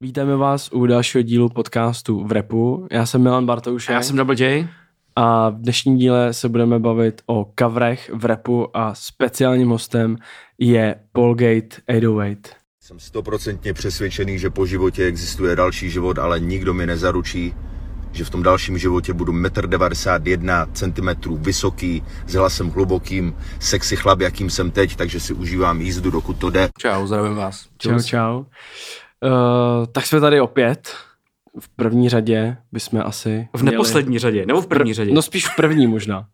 Vítáme vás u dalšího dílu podcastu v repu. Já jsem Milan Bartoušek. A já jsem Double J. A v dnešním díle se budeme bavit o coverech v repu a speciálním hostem je Polgate 808. Jsem stoprocentně přesvědčený, že po životě existuje další život, ale nikdo mi nezaručí, že v tom dalším životě budu 1,91 cm vysoký, s hlasem hlubokým, sexy chlap, jakým jsem teď, takže si užívám jízdu, dokud to jde. Čau, zdravím vás. Čau, čau. Uh, tak jsme tady opět. V první řadě bychom asi... V neposlední měli... řadě, nebo v první řadě? No spíš v první možná.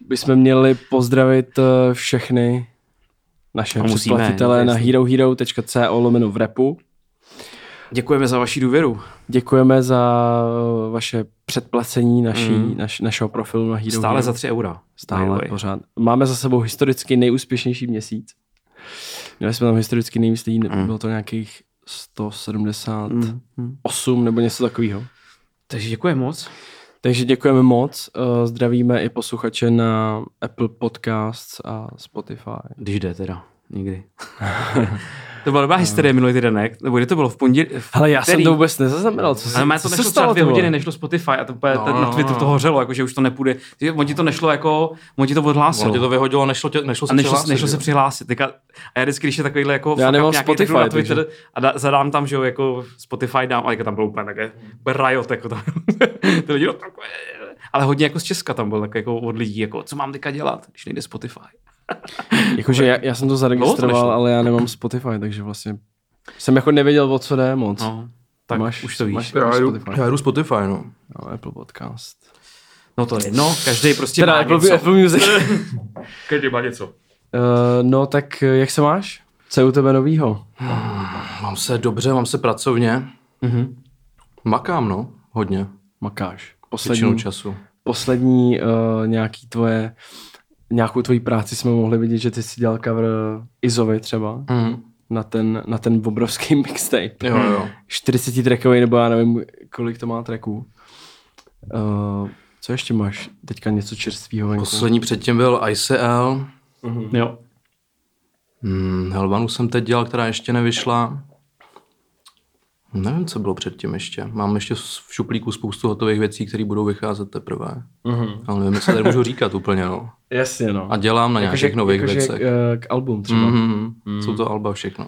bychom měli pozdravit eh, všechny naše no, předplatitele na herohero.co lomeno v repu. Děkujeme za vaši důvěru. Děkujeme za eh, vaše předplacení naší, mm. naš, našeho profilu na Hero Stále Hero. za 3 eura. Stále, pořád. Máme za sebou historicky nejúspěšnější měsíc. Měli jsme tam historicky nejvíc mm. bylo to nějakých 178 mm. nebo něco takového. Takže děkujeme moc. Takže děkujeme moc. Eh, zdravíme i posluchače na Apple Podcasts a Spotify. Když jde teda, nikdy. To byla dobrá hysterie minulý týden, ne? Nebo kdy to bylo v pondělí? Ale já jsem to vůbec nezaznamenal. Co, ale to nešlo třeba dvě hodiny, nešlo Spotify a to úplně no, na Twitteru to hořelo, jako, že už to nepůjde. On ti to nešlo jako, on ti to odhlásil. On ti to vyhodilo, nešlo, tě, nešlo se a nešlo, přihlásit. Nešlo se přihlásit. Teďka, a já vždycky, když je takovýhle jako já nemám nějaký, Spotify, na Twitter takže... a da, zadám tam, že jo, jako Spotify dám, ale tam bylo úplně také, riot, jako tam. ty lidi, no, takové, ale hodně jako z Česka tam byl tak jako od lidí, jako co mám teďka dělat, když nejde Spotify. Jakože já, já, jsem to zaregistroval, ale já nemám Spotify, takže vlastně jsem jako nevěděl, o co jde moc. No, tak máš, už to víš. Máš, já, jdu, Spotify. já jdu Spotify, no. no. Apple Podcast. No to je jedno, každý prostě teda má Apple, něco. Apple Music. každý má něco. Uh, no tak jak se máš? Co je u tebe novýho? Hmm, mám se dobře, mám se pracovně. Mm-hmm. Makám, no, hodně. Makáš. Poslední, času. Poslední uh, nějaký tvoje, nějakou tvoji práci jsme mohli vidět, že ty jsi dělal cover Izovi třeba. Mm-hmm na ten, na ten obrovský mixtape. Jo, jo. 40 trackový, nebo já nevím, kolik to má tracků. Uh, co ještě máš? Teďka něco čerstvého venku? Poslední předtím byl ICL. Uh-huh. Jo. Hmm, Helvanu jsem teď dělal, která ještě nevyšla. Nevím, co bylo předtím ještě. Mám ještě v šuplíku spoustu hotových věcí, které budou vycházet teprve. Uh-huh. Ale nevím, jestli tady můžu říkat úplně, no. Jasně, no. A dělám na jako nějakých jako, nových jako, věcech. K, eh, k album třeba. Mm-hmm. Mm. Jsou to alba všechno.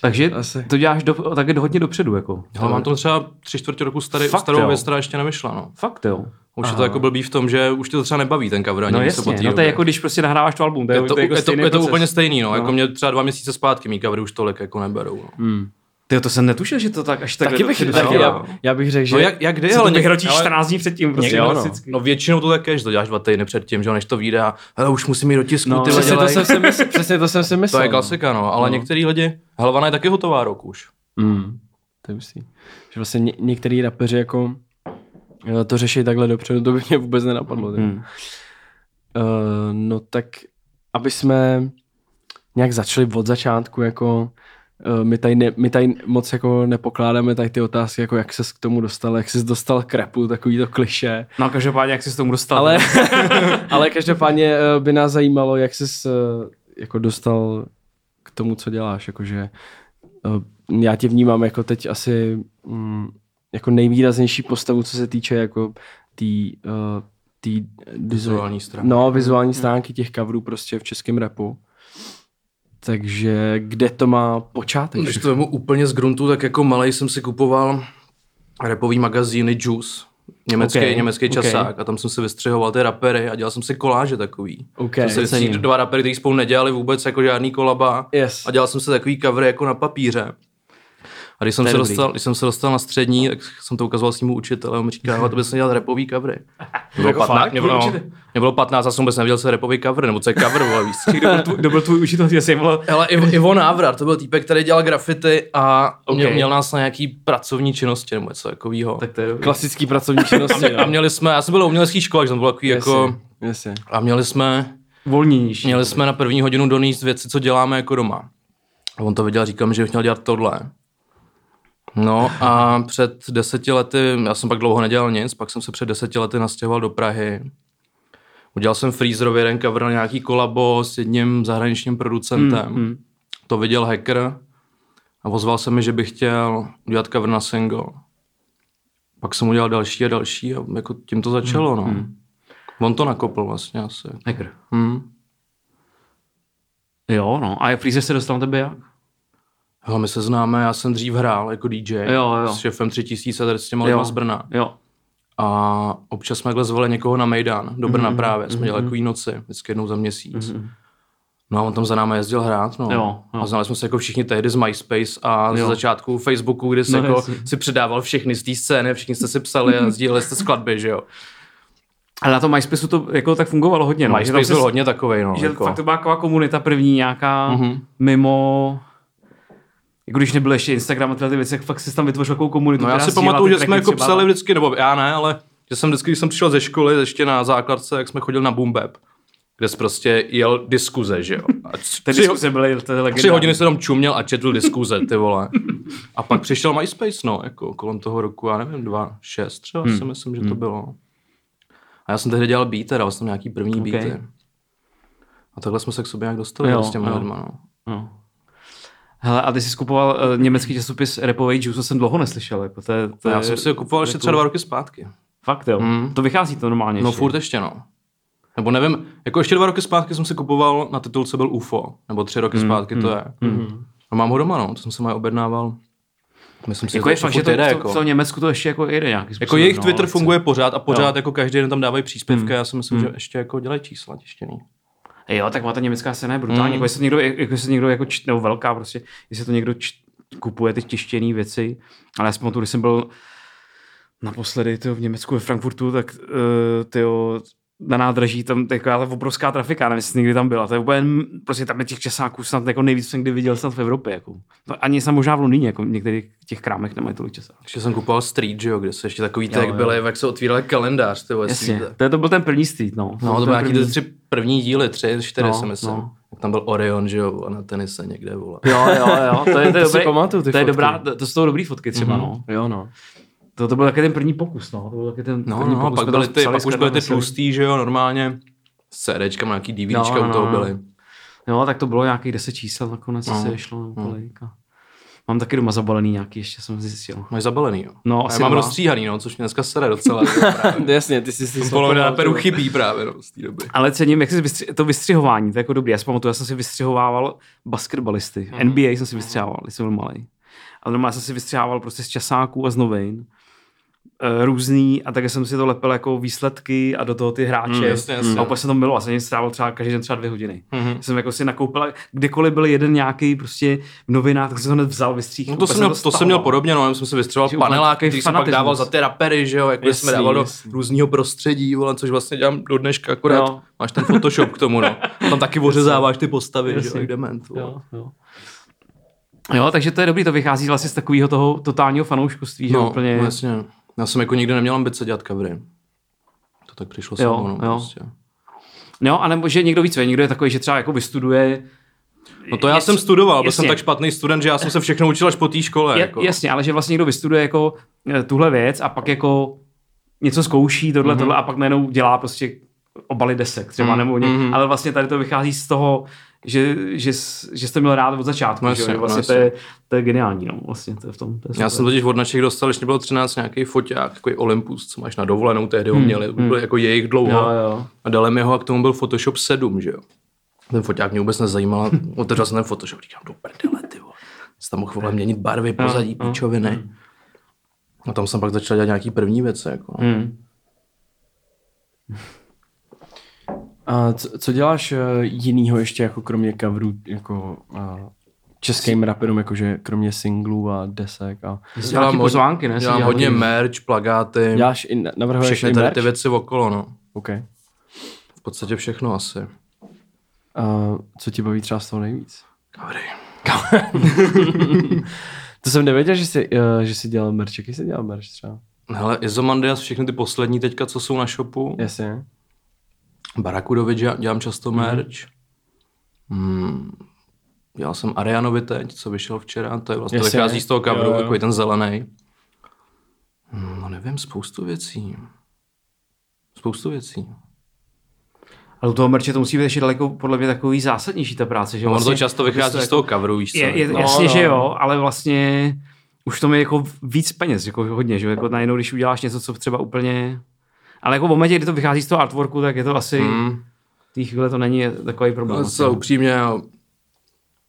Takže Asi. to děláš do, také do, hodně dopředu, jako. Ale mám to třeba tři čtvrtě roku starý, Fakt, starou věc, která ještě nevyšla, no. Fakt jo. Už Aha. je to jako blbý v tom, že už tě to třeba nebaví ten cover ani no jasně, no to je jako když prostě nahráváš to album. To je, je, to, jako je, to, je to úplně stejný, no. no. Jako mě třeba dva měsíce zpátky mý covery už tolik jako neberou. No. Hmm. Ty to jsem netušil, že to tak až tak. Taky bych, taky, já, já, bych řekl, že... No jak, jak kdy, ale bych ročí 14 dní předtím. Prostě jo, no. no. většinou to také, že to děláš dva týdny předtím, že než to vyjde a hele, už musím jít do tisku, no, ty přesně to, jsem si mysl, přesně to jsem si myslel. To je klasika, no, ale no. některý lidi, Helvana je taky hotová rok už. Mm, to je Že vlastně ně, některý rapeři jako eh, to řeší takhle dopředu, to by mě vůbec nenapadlo. Mm. Uh, no tak, aby jsme nějak začali od začátku, jako my tady, ne, my tady moc jako nepokládáme tady ty otázky, jako jak ses k tomu dostal, jak jsi dostal k repu, takový to kliše. No každopádně, jak jsi k tomu dostal. Ale, ale každopádně eh, by nás zajímalo, jak jsi eh, jako dostal k tomu, co děláš, jakože já tě vnímám jako teď asi mm, jako nejvýraznější postavu, co se týče jako tý, tý vizuální stránky. No, vizuální stránky těch coverů prostě v českém repu. Takže kde to má počátek? Když to vemu úplně z gruntu, tak jako malý jsem si kupoval repový magazíny Juice, německý, okay, německý časák okay. a tam jsem si vystřihoval ty rapery a dělal jsem si koláže takový. Okay, jsem si dva rapery, kteří spolu nedělali vůbec jako žádný kolaba yes. a dělal jsem si takový cover jako na papíře. A když jsem, se dostal, když jsem se dostal na střední, tak jsem to ukazoval svým učitelem, on říká, ale to bys dělat repový covery. Mě bylo, jako 15, mě, bylo, mě bylo 15 a jsem vůbec nevěděl, co je repový cover, nebo co je cover, vole, víc. kdo, byl tvůj, kdo byl tvůj učitel, že jsem byl... Hele, Ivo, Ivo Návrat, to byl týpek, který dělal grafity a okay. měl, měl, nás na nějaký pracovní činnosti nebo něco takového. Tak to je klasický pracovní činnosti. a, a, měli jsme, já jsem byl v umělecký škole, že jsem byl takový jasně, jako... Jasně. A měli jsme... Volnější. Měli jsme na první hodinu donést věci, co děláme jako doma. A on to viděl, říkal že bych měl dělat tohle. No a před deseti lety, já jsem pak dlouho nedělal nic, pak jsem se před deseti lety nastěhoval do Prahy. Udělal jsem Freezerově jeden cover na nějaký kolabo s jedním zahraničním producentem. Mm, mm. To viděl hacker a ozval se mi, že bych chtěl udělat cover na single. Pak jsem udělal další a další a jako tím to začalo, no. On to nakopl vlastně asi. Hacker. Hmm. Jo, no. A Freezer se dostal na tebe jak? Hele, my se známe, já jsem dřív hrál jako DJ Jo, jo. s šefem 3000 a tady s těma lidma z Brna. Jo. A občas jsme zvali někoho na Mejdan, do Brna Mhm, právě. Jsme dělali takový noci, vždycky jednou za měsíc. No a on tam za náma jezdil hrát, no. Jo, jo. A znali jsme se jako všichni tehdy z MySpace a Jo. začátku Facebooku, kdy se No, jako si předával všechny z té scény, všichni jste si psali a sdíleli jste skladby, že jo. Ale na tom MySpaceu to jako tak fungovalo hodně. No. MySpace byl hodně takovej, no. Že jako. fakt to byla taková komunita první nějaká Mhm. mimo... Jako když nebyl ještě Instagram a tyhle ty věci, jak fakt si tam vytvořil takovou komunitu. No já si pamatuju, ty že jsme jako třeba. psali vždycky, nebo já ne, ale že jsem vždycky, když jsem přišel ze školy, ještě na základce, jak jsme chodili na Boom Bap, kde jsi prostě jel diskuze, že jo. A Ty tři, diskuze byly, to je tři hodiny se tam čuměl a četl diskuze, ty vole. A pak přišel MySpace, no, jako kolem toho roku, já nevím, dva, šest třeba Hmm. si myslím, že to bylo. A já jsem tehdy dělal beat, dal jsem nějaký první Ok. beaty. A takhle jsme se k sobě nějak dostali Jo, s těma jo. lidma, no. No. Hele, a ty jsi skupoval uh, německý časopis Repovej Juice, to jsem dlouho neslyšel. Jako to, je, to Já je, jsem si ho kupoval ještě jako- třeba dva roky zpátky. Fakt jo, Mm. to vychází to normálně No ještě. furt ještě, no. Nebo nevím, jako ještě dva roky zpátky jsem si kupoval, na titulce byl UFO, nebo tři roky zpátky to je. A mám ho doma, no, to jsem se mají objednával. Myslím si, Jako že je fakt, že to, jede, to, jako. v tom Německu to ještě jako jede nějaký Jako způsobem, jejich no, Twitter funguje pořád a pořád Jo. jako každý den tam dávají příspěvky, já si myslím, že ještě jako dělají čísla tištěný. Jo, tak má ta německá scéna je brutální. Mm. Jako jestli někdo, jako jestli někdo jako čt, nebo velká prostě, jestli to někdo čt, kupuje ty tištěné věci. Ale já si pamatuju, když jsem byl naposledy tyjo, v Německu ve Frankfurtu, tak uh, tyjo, na nádraží tam taková ale obrovská trafika, nevím, jestli někdy tam byla. To je úplně, prostě tam je těch časáků snad jako nejvíc jsem kdy viděl snad v Evropě. Jako. No, ani jsem možná v Londýně, jako v některých těch krámech nemají tolik časáků. Ještě jsem kupoval Street, že jo, kde se ještě takový Jo, tak byly, jak se otvíral kalendář, ty Jasně, to, je, to byl ten první street, no. No, to byl byly nějaký první. ty tři první díly, tři, čtyři No, si myslím. no. Jak tam byl Orion, že jo, a na tenise někde, vole. Jo, jo, jo, to je, to je, To si dobrý, pamatuju, ty to je fotky. dobrá, to, to jsou dobrý fotky třeba, Mhm. no. Jo, no. To, to byl taky ten první pokus, no. To byl taky ten No, první no, pokus. pak, byly ty, pak už byly ty tlustý, že jo, normálně. S CDčkama, nějaký DVDčka No, no, u toho no. byly. Jo, tak to bylo nějakých 10 čísel nakonec No, asi vyšlo, nebo no. kolik. a- Mám taky doma zabalený nějaký, ještě jsem zjistil. Máš zabalený, jo. No, asi já mám dva. rozstříhaný, no, což mě dneska sere docela. Jasně, ty jsi si Polovina na peru chybí právě, no, z té doby. Ale cením, jak jsi vystři- to vystřihování, to je jako dobrý. Já si pamatuju, já jsem si vystřihovával basketbalisty. Mhm. NBA jsem si vystřihoval, když jsem byl malý. A normálně jsem si vystřihával prostě z časáků a z novin. Eh, různý a také jsem si to lepil jako výsledky a do toho ty hráče. Mm, jasně, jasně. A úplně jsem to miloval, jsem strávil třeba každý den třeba dvě hodiny. Mhm. Jsem jako si nakoupil, kdekoliv byl jeden nějaký prostě v novinách, tak jsem to hned vzal, vystříhl. No to, jsem měl, to jsem měl podobně, no, já jsem si úplně paneláky, který jsem pak dával za ty rapery, že jo, jako Jasný, jsme dával do jasný. různého prostředí, vole, což vlastně dělám do dneška, akorát Jo. máš ten Photoshop k tomu, no. Tam taky ořezáváš ty postavy, že jo, dement. Jo, jo. Jo, takže to je dobrý, to vychází vlastně z takového toho totálního fanouškovství, že No, úplně... no, jasně. Já jsem jako nikdy neměl ambice dělat covery. To tak přišlo Jo, samo, no, jo. prostě. No, anebo že někdo víc ví, někdo je takový, že třeba jako vystuduje. No to já Je- jsem studoval, byl jsem tak špatný student, že já jsem se všechno učil až po té škole. Je, jako. Jasně, ale že vlastně někdo vystuduje jako eh, tuhle věc a pak jako něco zkouší, tohle, mm-hmm. tohle a pak najednou dělá prostě obaly desek třeba, Mhm, nebo ně, mhm. ale vlastně tady to vychází z toho, že, že, že jste měl rád od začátku, No že, vlastně no to, je, to je geniální, no, vlastně to je v tom. To je Já jsem totiž od našich dostal, když mě bylo 13, nějaký foťák, takový Olympus, co máš na dovolenou, tehdy ho měli, byl jako jejich dlouho. Hmm, Jo, jo. A dali mi ho a k tomu byl Photoshop 7, že jo. Ten foťák mě vůbec nezajímal. Otevřel jsem ten Photoshop, říkám, do prdele, ty vole. Jsi tam mohl měnit barvy, pozadí, no. píčoviny. A tam jsem pak začal dělat nějaký první věci, jako. no. Hmm. A co, co děláš uh, jinýho ještě jako kromě coverů, jako uh, českým raperům, jakože kromě singlů a desek a nějaký hodně- pozvánky, ne? Dělám hodně nějaký- merch, plagáty, děláš i, navrhuješ všechny i tady merch? ty věci okolo, no. OK. V podstatě všechno asi. A co ti baví třeba z toho nejvíc? Covery. To jsem nevěděl, že jsi, uh, že jsi dělal merch. Jaký jsi dělal merch třeba? Hele, Izomandias, všechny ty poslední teďka, co jsou na shopu. Jasně. Barakudovi dělám, často merch. Hmm. Dělal jsem Arianovi teď, co vyšel včera, to je vlastně, Jasně. vychází z toho coveru, takový ten zelený. Hmm, no nevím, spoustu věcí. Spoustu věcí. Ale u toho merče to musí být ještě daleko podle mě takový zásadnější ta práce. Že No, ono to vlastně, často vychází z toho coveru, víš co? Je, je, jako- jasně, no. že jo, ale vlastně už to je jako víc peněz, jako hodně, že jo, jako najednou, když uděláš něco, co třeba úplně... Ale jako v momentě, kdy to vychází z toho artworku, tak je to asi... Hmm. V té chvíli to není takový problém. No, co, no. upřímně, já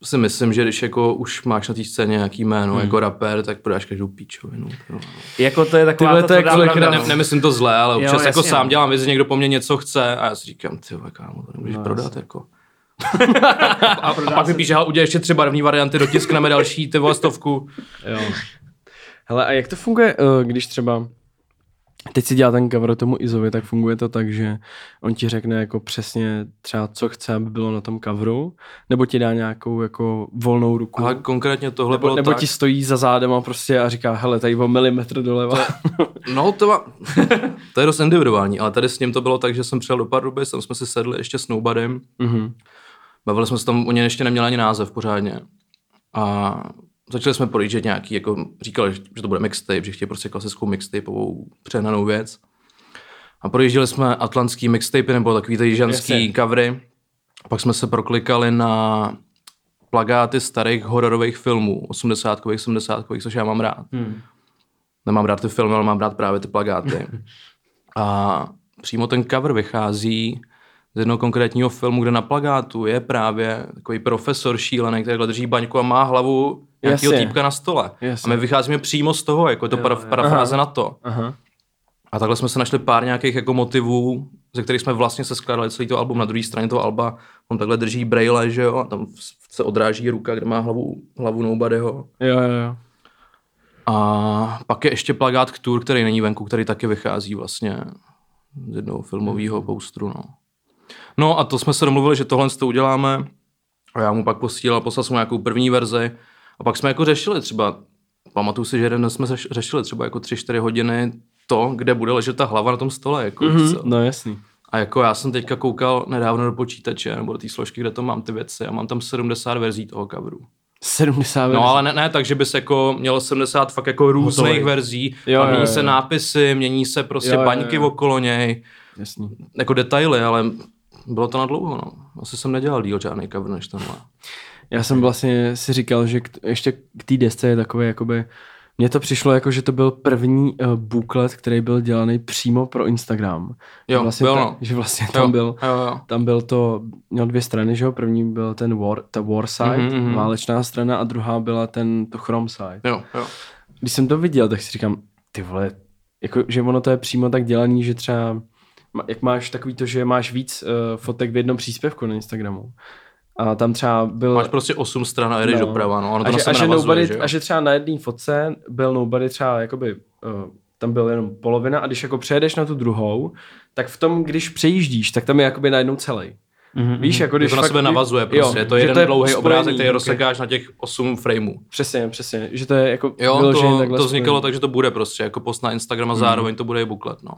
si myslím, že když jako už máš na té scéně nějaký jméno Hmm. jako rapper, tak prodáš každou píčovinu. No. Jako to je taková... Tyhle, ta to Ne, no. ne, nemyslím to zlé, ale občas Jo, jako jasně, sám no. dělám že někdo po mně něco chce a já si říkám, ty vole, kámo, to nemůžeš No, prodat jasně. jako. a, a, a pak mi píše, "Hele, udělej ještě tři barevné varianty, dotiskneme další, ty vole stovku. Jo. Hele, a jak to funguje, eh, když třeba teď si dělá ten cover tomu Izovi, tak funguje to tak, že on ti řekne jako přesně třeba, co chce, aby bylo na tom coveru, nebo ti dá nějakou jako volnou ruku, Ale konkrétně tohle nebo, bylo nebo tak. ti stojí za zádem a prostě a říká, hele, tady o milimetr doleva. No, to, má... to je dost individuální, ale tady s ním to bylo tak, že jsem přijel do Pardubic, tam jsme si sedli ještě s Nobodym, Mhm. bavili jsme se tam, oni ještě neměli ani název pořádně. A začali jsme projíždět nějaký, jako říkali, že to bude mixtape, že chtějí prostě klasickou mixtapeovou přehnanou věc. A projížděli jsme atlantský mixtape nebo takový ty ženský Jasně. covery. Pak jsme se proklikali na plagáty starých hororových filmů, 80 70 což já mám rád. Hmm. Nemám rád ty filmy, ale mám rád právě ty plagáty. A přímo ten cover vychází z jednoho konkrétního filmu, kde na plagátu je právě takový profesor šílený, který drží baňku a má hlavu nějakého týpka na stole. Jasně. A my vycházíme přímo z toho, jako je to para, parafráze na to. Aha. A takhle jsme se našli pár nějakých jako motivů, ze kterých jsme vlastně se skládali celý to album. Na druhé straně toho alba on takhle drží braille, že jo, a tam se odráží ruka, kde má hlavu, hlavu nobodyho. Jo, jo, jo. A pak je ještě plagát k tour, který není venku, který taky vychází vlastně z jednoho filmového poustru. No. No a to jsme se domluvili, že tohle to uděláme a já mu pak posílal, poslal jsem mu nějakou první verzi a pak jsme jako řešili třeba, pamatuju si, že jeden den jsme řeš- řešili třeba jako 3-4 hodiny to, kde bude ležet ta hlava na tom stole. Jako, mm-hmm. Mhm, no jasný. A jako já jsem teďka koukal nedávno do počítače nebo do té složky, kde to mám ty věci a mám tam 70 verzí toho coveru. 70 No ale ne, ne tak, že bys jako měl 70 fakt jako různých verzí Jo, a mění jo, se jo. nápisy, mění se prostě Jo, jo, baňky jo. okolo něj, Jasný. jako detaily, ale bylo to na dlouho, no. Asi jsem nedělal díl žádný cover než tenhle. Já jsem vlastně si říkal, že k, ještě k té desce je takové, jakoby, mně to přišlo jako, že to byl první uh, booklet, který byl dělaný přímo pro Instagram. Jo, že vlastně, byl, ta- no. že vlastně tam jo, byl, Jo, jo. tam byl to, měl dvě strany, že jo, první byl ten war, ta war side, Mhm, mm-hmm, mhm. válečná strana a druhá byla ten, to chrome side. Jo, jo. Když jsem to viděl, tak si říkám, ty vole, jako, že ono to je přímo tak dělaný, že třeba, jak máš takový to, že máš víc uh, fotek v jednom příspěvku na Instagramu. A tam třeba byl... Máš prostě 8 stran a jedeš No. doprava, no. Ono to a, na že, a, že navazuje, nobody, že jo? a že třeba na jedné fotce byl nobody třeba jakoby, uh, tam byl jenom polovina a když jako přejedeš na tu druhou, tak v tom, když přejíždíš, tak tam je jakoby najednou celý. Mm-hmm. Víš, jako Že když to na fakt- sebe navazuje prostě, je to že jeden dlouhý spojený, obrázek, který rozsekáš na těch 8 frameů. Přesně, přesně, že to je jako Jo, to, takhle to vznikalo spojený. tak, že to bude prostě jako post na Instagram a zároveň to bude i buklet, no.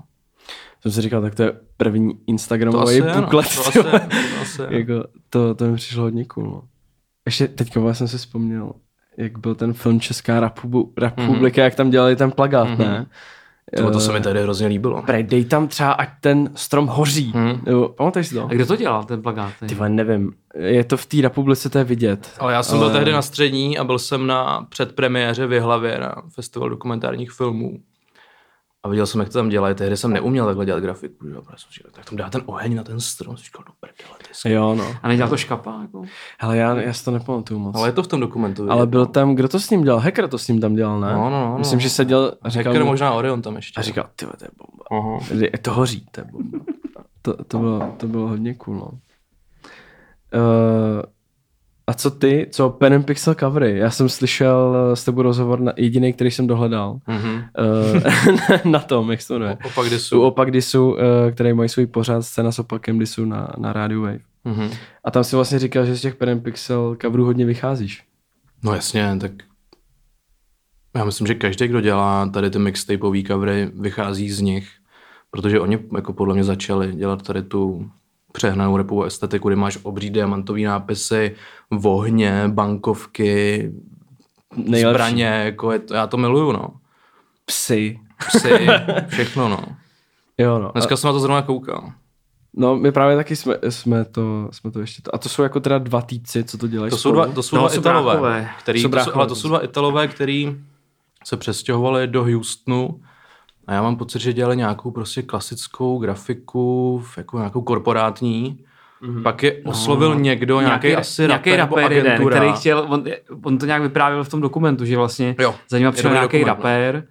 Jsem si říkal, tak to je první To Instagramový asi no. buklet. To asi vole. to asi je. jako, to, to mi přišlo hodně cool. No. Ještě teďka jsem si vzpomněl, jak byl ten film Česká Rapubu- republika, mm-hmm. jak tam dělali ten plagát, mm-hmm. ne? Tyhle, to se Eh, mi tady hrozně líbilo. Prej, dej tam třeba, ať ten strom hoří. Mhm. Nebo, pamatuješ si to? A kdo to dělal, ten plagát? Ty nevím. Je to v té republice, to je vidět. Ale já jsem byl tehdy na střední a byl jsem na předpremiéře v Jihlavě na festival dokumentárních filmů. A viděl jsem, jak to tam dělají. Tehdy jsem neuměl takhle dělat grafiku. Že? protože jsem říkal, tak tam dá ten oheň na ten strom. Jsem říkal, do prdele, ty. Jo, no. A nedělal to škapa? Jako? Hele, já, já si to nepamatuju moc. Ale je to v tom dokumentu. Ale byl tam, kdo to s ním dělal? Hacker to s ním tam dělal, ne? No, no, no, Myslím, no. že seděl a říkal, Hacker, mu- možná Orion tam ještě. a říkal, ty to je bomba. Aha. Je to hoří, to je bomba. To, to, bylo, to bylo hodně cool, no. Uh, a co ty, co Pen and Pixel covery? Já jsem slyšel eh, s tebou rozhovor, na, jediný, který jsem dohledal, Mhm. uh, na tom, jak se to jmenuje. Opak, kdy U jsou. Opak Disu, uh, který mají svůj pořád scéna s Opakem Disu na, na Radio Wave. Mhm. A tam si vlastně říkal, že z těch Pen and Pixel coverů hodně vycházíš. No jasně, tak já myslím, že každý, kdo dělá tady ty mixtapeový covery, vychází z nich, protože oni jako podle mě začali dělat tady tu přehnanou repovou estetiku, kdy máš obří diamantový nápisy, vohně, bankovky, Nejlepší. zbraně, jako je to, já to miluju, no. Psy. Psy, všechno, no. Jo, no. Dneska jsem na to zrovna koukal. No, my právě taky jsme, jsme, to, jsme to ještě... To, a to jsou jako teda dva týpci, co to dělají To jsou dva, to jsou No, dva Italové, bráchové. který, Jsou to jsou, ale to jsou dva Italové, který se přestěhovali do Houstonu a já mám pocit, že dělali nějakou prostě klasickou grafiku, v jako nějakou korporátní. Mm-hmm. Pak je oslovil no, někdo, nějaký, asi nějaký rapper, rapper nebo jeden, agentura. který chtěl, on, on, to nějak vyprávěl v tom dokumentu, že vlastně Jo, za ním přišel nějaký dokument, no. rapper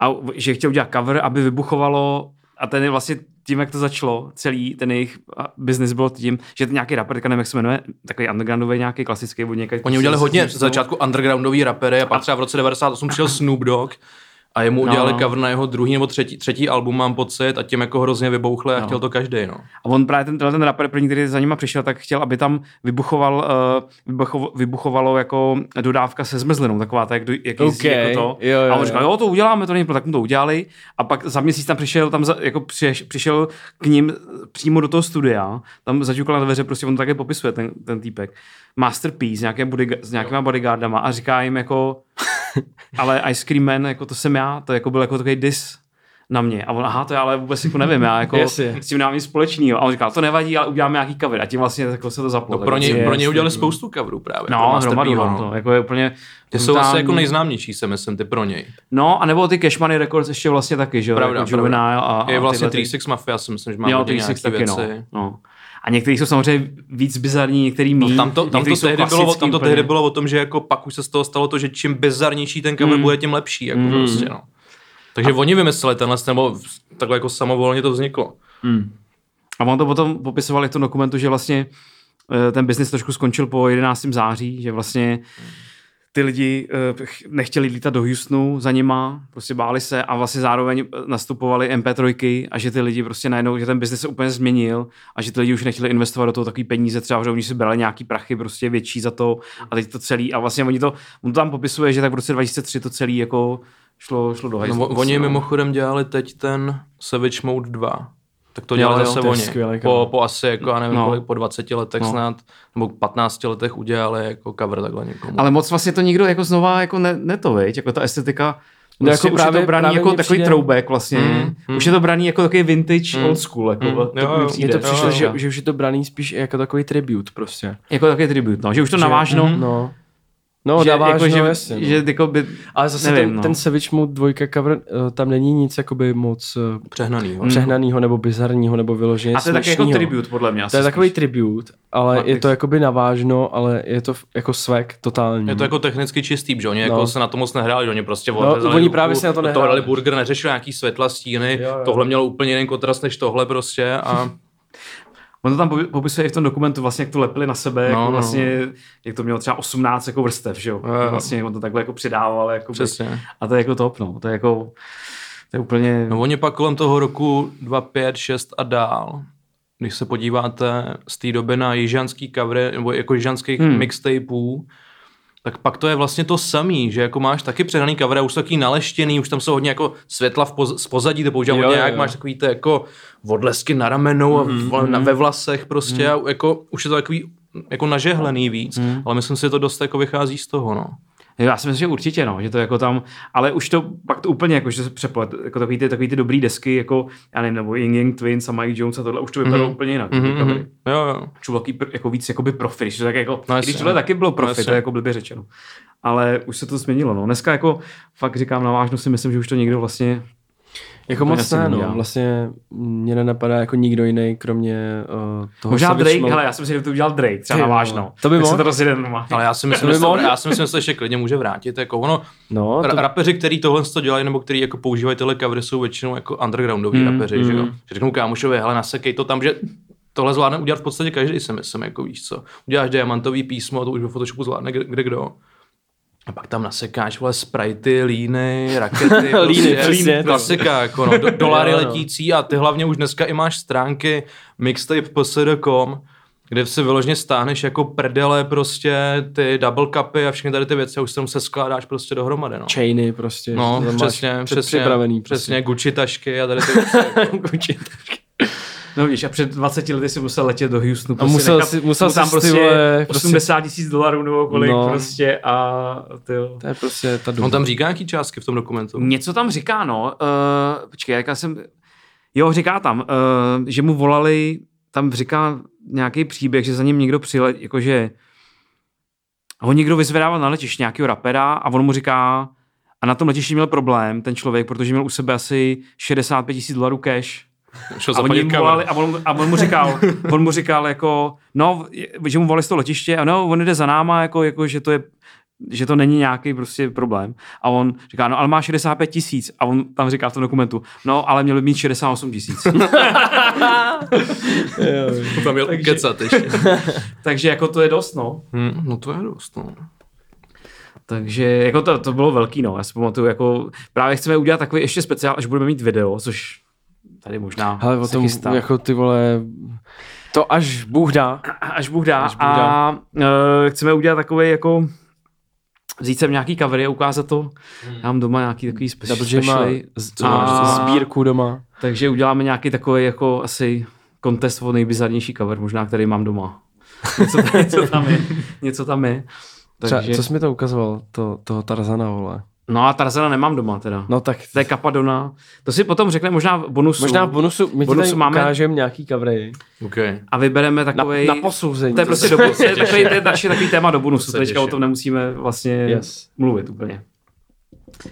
a že chtěl udělat cover, aby vybuchovalo a ten je vlastně tím, jak to začalo, celý ten jejich business byl tím, že ten nějaký rapper, teďka nevím, jak se jmenuje, takový undergroundový nějaký klasický, od někde, Oni udělali hodně z začátku undergroundový rapery a pak třeba v roce 98 přišel Snoop Dogg a jemu No, udělali no. cover na jeho druhý nebo třetí, třetí album, mám pocit, a tím jako hrozně vybouchle a No. chtěl to každý. No. A on právě ten, ten rapper první, který za nima přišel, tak chtěl, aby tam vybuchoval, uh, vybucho, vybuchovalo jako dodávka se zmrzlinou, taková tak, jak, do- jak jezdí OK, jako to. jo, jo, a on říkal, jo. jo, to uděláme, to není pro, tak mu to udělali. A pak za měsíc tam přišel, tam za, jako přiš, přišel k ním přímo do toho studia, tam zaťukal na dveře, prostě on to také popisuje, ten, ten týpek. Masterpiece, nějaké bodyga, s nějakýma bodyguardama a říká jim jako, ale Ice Cream Man, jako to jsem já, to jako byl jako takový dis na mě. A on, aha, to já ale vůbec jako nevím, já jako Jasně. s tím nemám nic společného. A on říkal, to nevadí, ale uděláme nějaký cover. A tím vlastně jako se to zaplo. No, pro, je- pro něj udělali spoustu coverů právě. No, Master hromadu, no. to, jako je úplně Ty jsou asi brutální. jako nejznámější, se myslím, ty pro něj. No, a nebo ty Cashmoney Records ještě vlastně taky, že jo? Pravda, jako pravda. A, a Je vlastně tyhle ty- 36 Mafia, si myslím, že má Jo, hodně 36 nějaký taky, no. věci. no. A některý jsou samozřejmě víc bizarní, některý No, míň. tam to, tam to, tehdy bylo, tam to tehdy bylo o tom, že jako pak už se z toho stalo to, že čím bizarnější ten cover Mm. bude, tím lepší. Jako prostě, no. Takže oni vymysleli tenhle, nebo takhle jako samovolně to vzniklo. A on to potom popisoval i v tom dokumentu, že vlastně eh, ten biznis trošku skončil po 11. září, že vlastně ty lidi eh, ch- nechtěli lítat do Houstonu za nima, prostě báli se a vlastně zároveň eh, nastupovali MP3 a že ty lidi prostě najednou, že ten biznis se úplně změnil a že ty lidi už nechtěli investovat do toho takový peníze, třeba že oni si brali nějaký prachy prostě větší za to a teď to celý a vlastně oni to, on to tam popisuje, že tak v roce 2003 to celý jako šlo, šlo do hajzlu. No, oni prostě, no. mimochodem dělali teď ten Savage Mode 2. Tak to Jo, dělali jo, zase je oni. skvělý Po, po asi, jako, já nevím, No. kolik, po 20 letech No. snad, nebo 15 letech udělali jako cover takhle někomu. Ale moc vlastně to nikdo jako znova jako ne, ne to, viď? Jako ta estetika, No, no, jako jako už právě- je to braný právě jako mně takový přijde- throwback vlastně. Mm, mm. Už je to braný jako takový vintage Mm. old school. Jako, Mm. to Jo, mi jo. přijde. Mně to přišlo, Jo, že, jo. že už je to braný spíš jako takový tribut prostě. Jako takový tribut, no. Že už to Že- navážno. No. No, že, navážno, jako, že, jasně. no. že jako by, Ale zase nevím, ten, no. ten Savage Mode 2 cover, eh, tam není nic jakoby moc eh, Přehnaný. Mm. přehnanýho nebo bizarního nebo vyloženě a to je taky jako tribut, podle mě. To je takový spíš. tribut, ale Fakt, je to jak- jakoby navážno, ale je to jako swag totální. Je to jako technicky čistý, že oni No. jako se na to moc nehráli, že oni prostě No, oni ruku, právě si na to nehráli. dali burger, neřešili nějaký světla, stíny, Jo, jo. tohle mělo úplně jiný kontrast než tohle prostě a On to tam popi- popisuje i v tom dokumentu, vlastně, jak to lepili na sebe, No, jako no. vlastně, jak to mělo třeba 18 jako vrstev, že jo. Jo. Vlastně on to takhle jako přidával. Jako přesně. A to je jako top, no. To je jako, to je úplně... No oni pak kolem toho roku 2, 5, 6 a dál, když se podíváte z té doby na jižanský covery, nebo jako jižanských hmm. mixtapeů, tak pak to je vlastně to samý, že jako máš taky předaný cover, a už taky naleštěný, už tam jsou hodně jako světla v, poz, z pozadí, to používám hodně, jak máš takový ty jako odlesky na ramenou a Mhm, v, na, ve vlasech prostě a jako už je to takový jako nažehlený víc, Mhm. ale myslím si, že to dost jako vychází z toho, no. Já si myslím, že určitě, no, že to jako tam, ale už to pak to úplně jako, že se přeplet, jako takový ty, takový ty dobrý desky, jako, já nevím, nebo Ying Yang Twins a Mike Jones a tohle, už to vypadalo Mhm. úplně jinak. Mhm, Mm-hmm. mhm. Jo, jo. Člověk jako víc jakoby profi, když to tak jako, No no, když tohle no. taky bylo No profi, jasně. to je jako blbě řečeno. Ale už se to změnilo, no. Dneska jako fakt říkám na vážnost si myslím, že už to někdo vlastně Jako moc ne, no. Vlastně mě nenapadá jako nikdo jiný, kromě uh, toho Možná Savage Drake, Mode. hele, já si myslím, že to udělal Drake, třeba na vážno. To by mohl. Ale já si myslím, že já si myslím, že se ještě klidně může vrátit. Jako ono, No, to, rapeři, který tohle to dělají, nebo který jako používají tyhle covery, jsou většinou jako undergroundoví Mm, mm, rapeři, že jo. mm. Že řeknou kámošovi, hele, nasekej to tam, že tohle zvládne udělat v podstatě každý, si myslím, jako víš co. Uděláš diamantový písmo, to už ve Photoshopu zvládne kde, kde kdo. A pak tam nasekáš, vole, sprajty, líny, rakety, Líny, prostě, přesně, to. klasika, jako no, do, dolary Jo, no. letící a ty hlavně už dneska i máš stránky mixtape.psd.com, kde si vyloženě stáhneš jako prdele prostě ty double cupy a všechny tady ty věci a už se tam se skládáš prostě dohromady, no. chainy prostě. No, přesně, přesně, předpřipravený přesně, Gucci tašky a tady ty věci. jako. Gucci. No víš, a před 20 lety si musel letět do Houstonu. A musel si- musel tam prostě, vole, prostě- 80 tisíc dolarů nebo kolik No. prostě a tyjo. To je prostě ta. On tam říká nějaký částky v tom dokumentu. Něco tam říká, no. Uh, počkej, jaká jsem... Jo, říká tam, uh, že mu volali tam říká nějaký příběh, že za ním někdo přijel, jakože ho někdo vyzvedával na letišti nějakého rapera a on mu říká, a na tom letišti měl problém ten člověk, protože měl u sebe asi 65 tisíc dolarů cash. Šel A, oni zaplatit mu volali, a, on, a on mu říkal, on mu říkal jako, no, že mu volali z toho letiště a no, on jde za náma, jako, jako že to je že to není nějaký prostě problém. A on říká, no ale má 65 tisíc. A on tam říká v tom dokumentu, no ale měl by mít 68 tisíc. Tam měl Takže- kecat ještě. Takže jako to je dost, no. Hm, no to je dost, no. Takže jako to, to bylo velký, no. Já si pamatuju, jako právě chceme udělat takový ještě speciál, až budeme mít video, což tady možná Hele, o tom, chystá. jako ty vole, to až Bůh dá. až Bůh dá. Až Bůh a uh, chceme udělat takový jako vzít sem nějaký covery a ukázat to. Já mám doma nějaký takový spe- Double J má A- sbírku doma. Takže uděláme nějaký takový jako asi kontest o nejbizarnější cover, možná který mám doma. Něco, něco tam je. Něco tam je. Třeba, Takže, co jsi mi to ukazoval, to, toho Tarzana, vole. No a Tarzana nemám doma teda. No tak To je Kapadona. To si potom řekne možná v bonusu. možná v bonusu, my bonusu tady máme- ukážeme nějaký covery. Okay. A vybereme Na, takový. na posouzení. to je prostě do, to je takový, to je další takový téma do bonusu. se Teďka o tom nemusíme vlastně Yes. mluvit úplně.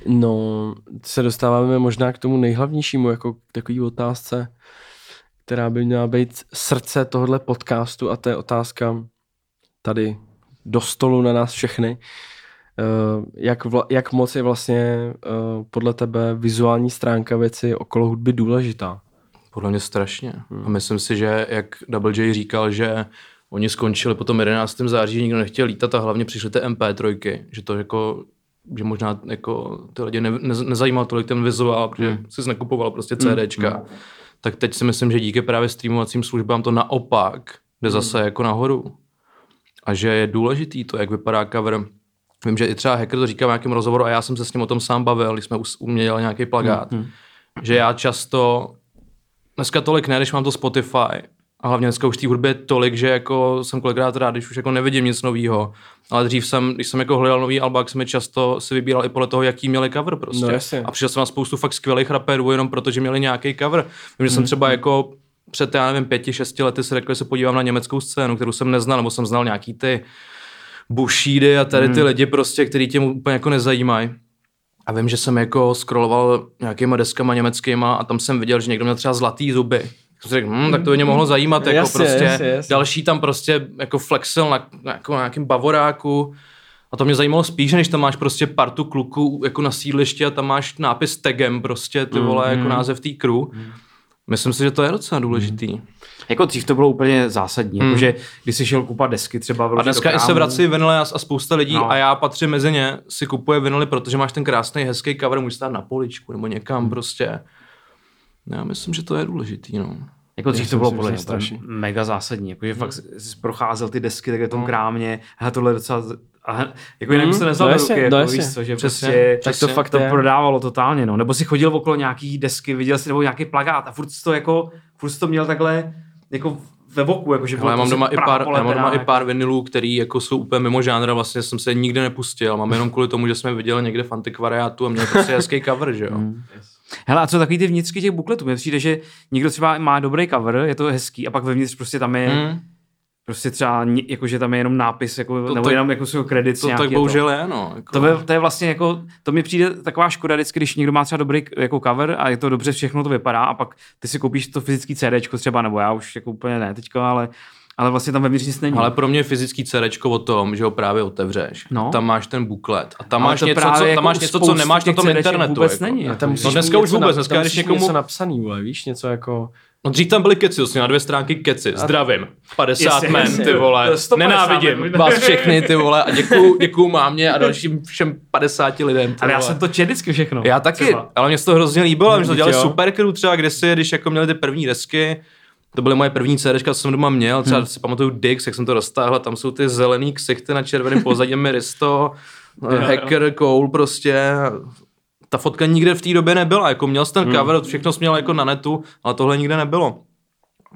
No, se dostáváme možná k tomu nejhlavnějšímu, jako k takový otázce, která by měla být srdce tohohle podcastu a to je otázka tady do stolu na nás všechny. Eh, Jak, vla, jak moc je vlastně eh, podle tebe vizuální stránka věci okolo hudby důležitá? Podle mě strašně. A myslím si, že jak Double J říkal, že oni skončili po tom 11. září, nikdo nechtěl lítat a hlavně přišly ty MP3, že to jako že možná jako ty lidi ne, ne, nezajímal tolik ten vizuál, protože hmm. jsi nekupoval prostě CDčka. Hmm. Tak teď si myslím, že díky právě streamovacím službám to naopak jde zase jako nahoru. A že je důležitý to, jak vypadá cover. Vím, že i třeba hacker to říká v nějakém rozhovoru a já jsem se s ním o tom sám bavil, když jsme u mě dělali nějaký plagát. Hmm. Že já často dneska tolik ne, když mám to Spotify. A hlavně dneska už té hudby je tolik, že jako jsem kolikrát rád, když už jako nevidím nic nového. Ale dřív jsem, když jsem jako hledal nový alba, tak jsem je často si vybíral i podle toho, jaký měli cover prostě. No jasně. a přišel jsem na spoustu fakt skvělých raperů, jenom protože měli nějaký cover. Vím, že jsem třeba jako před, já nevím, pěti, šesti lety si řekl, že se podívám na německou scénu, kterou jsem neznal, nebo jsem znal nějaký ty Bushidy a tady ty lidi prostě, který tě úplně jako nezajímají. A vím, že jsem jako scrolloval nějakýma deskama německýma a tam jsem viděl, že někdo měl třeba zlatý zuby. Jsem si řekl, hm, tak to by mě mohlo zajímat, jako Jasně, prostě jasně, jasně. další tam prostě jako flexil na, na, jako na nějakým bavoráku. A to mě zajímalo spíš, než tam máš prostě partu kluků jako na sídlišti a tam máš nápis tagem prostě, ty vole, jako název té crew. Myslím si, že to je docela důležitý. Jako dřív to bylo úplně zásadní, hmm. jakože když jsi šel kupat desky třeba A dneska i se vrací vinily a, a spousta lidí No. a já patřím mezi ně, si kupuje vinily, protože máš ten krásný, hezký cover, můžeš stát na poličku nebo někam prostě. Já myslím, že to je důležitý, no. Jako dřív to bylo si podle mě mega zásadní, jakože fakt jsi procházel ty desky takhle v tom krámě, a tohle je docela, a jako jinak by se nezval no do ruky, jako, víš co, že Přesně, prostě Tak to fakt to je. prodávalo totálně, no. Nebo si chodil okolo nějaký desky, viděl jsi nebo nějaký plagát a furt to jako, furt to měl takhle jako ve boku, jakože Ale já mám doma, i pár, já mám doma i pár vinilů, který jako jsou úplně mimo žánra, vlastně jsem se nikdy nepustil. Mám jenom kvůli tomu, že jsme viděli někde v antikvariátu a měl prostě hezký cover, že jo. Hele, a co takový ty vnitřky těch bukletů? Mně přijde, že někdo třeba má dobrý cover, je to hezký, a pak vevnitř prostě tam je, Hmm. Prostě třeba, ni- jakože tam je jenom nápis, jako, To nebo tak- jenom jako jsou kredit To tak je bohužel je, no. Jako, To, je, to je vlastně jako, to mi přijde taková škoda vždycky, když někdo má třeba dobrý jako cover a je to dobře, všechno to vypadá a pak ty si koupíš to fyzický CD třeba, nebo já už jako úplně ne teďka, ale, ale vlastně tam vevnitř nic není. Ale pro mě je fyzický CDčko o tom, že ho právě otevřeš. No. Tam máš ten buklet. A tam Ale máš to něco, právě co, jako tam máš u něco, co nemáš na tom internetu. vůbec jako. není. A tam musíš No dneska už vůbec, na, dneska když někomu... něco napsaný, víš, něco jako... No dřív tam byly keci, vlastně na dvě stránky keci. Zdravím. 50 Jasně, men, jasně. ty vole. 150 Nenávidím men. vás všechny, ty vole. A děkuju, děkuju mámě a dalším všem 50 lidem. Ty ale já vole. jsem to čet vždycky všechno. Já taky, Třeba. ale mě se to hrozně líbilo, že to dělali super crew třeba kdysi, když jako měli ty první desky, to byly moje první CDčka, co jsem doma měl, třeba Hmm. si pamatuju Dix, jak jsem to roztáhl, tam jsou ty zelený ksichty na červeném pozadí, Miristo, Hacker, Cole prostě. Ta fotka nikde v té době nebyla, jako měl jsi ten Hmm. cover, všechno jsi měl jako na netu, ale tohle nikde nebylo.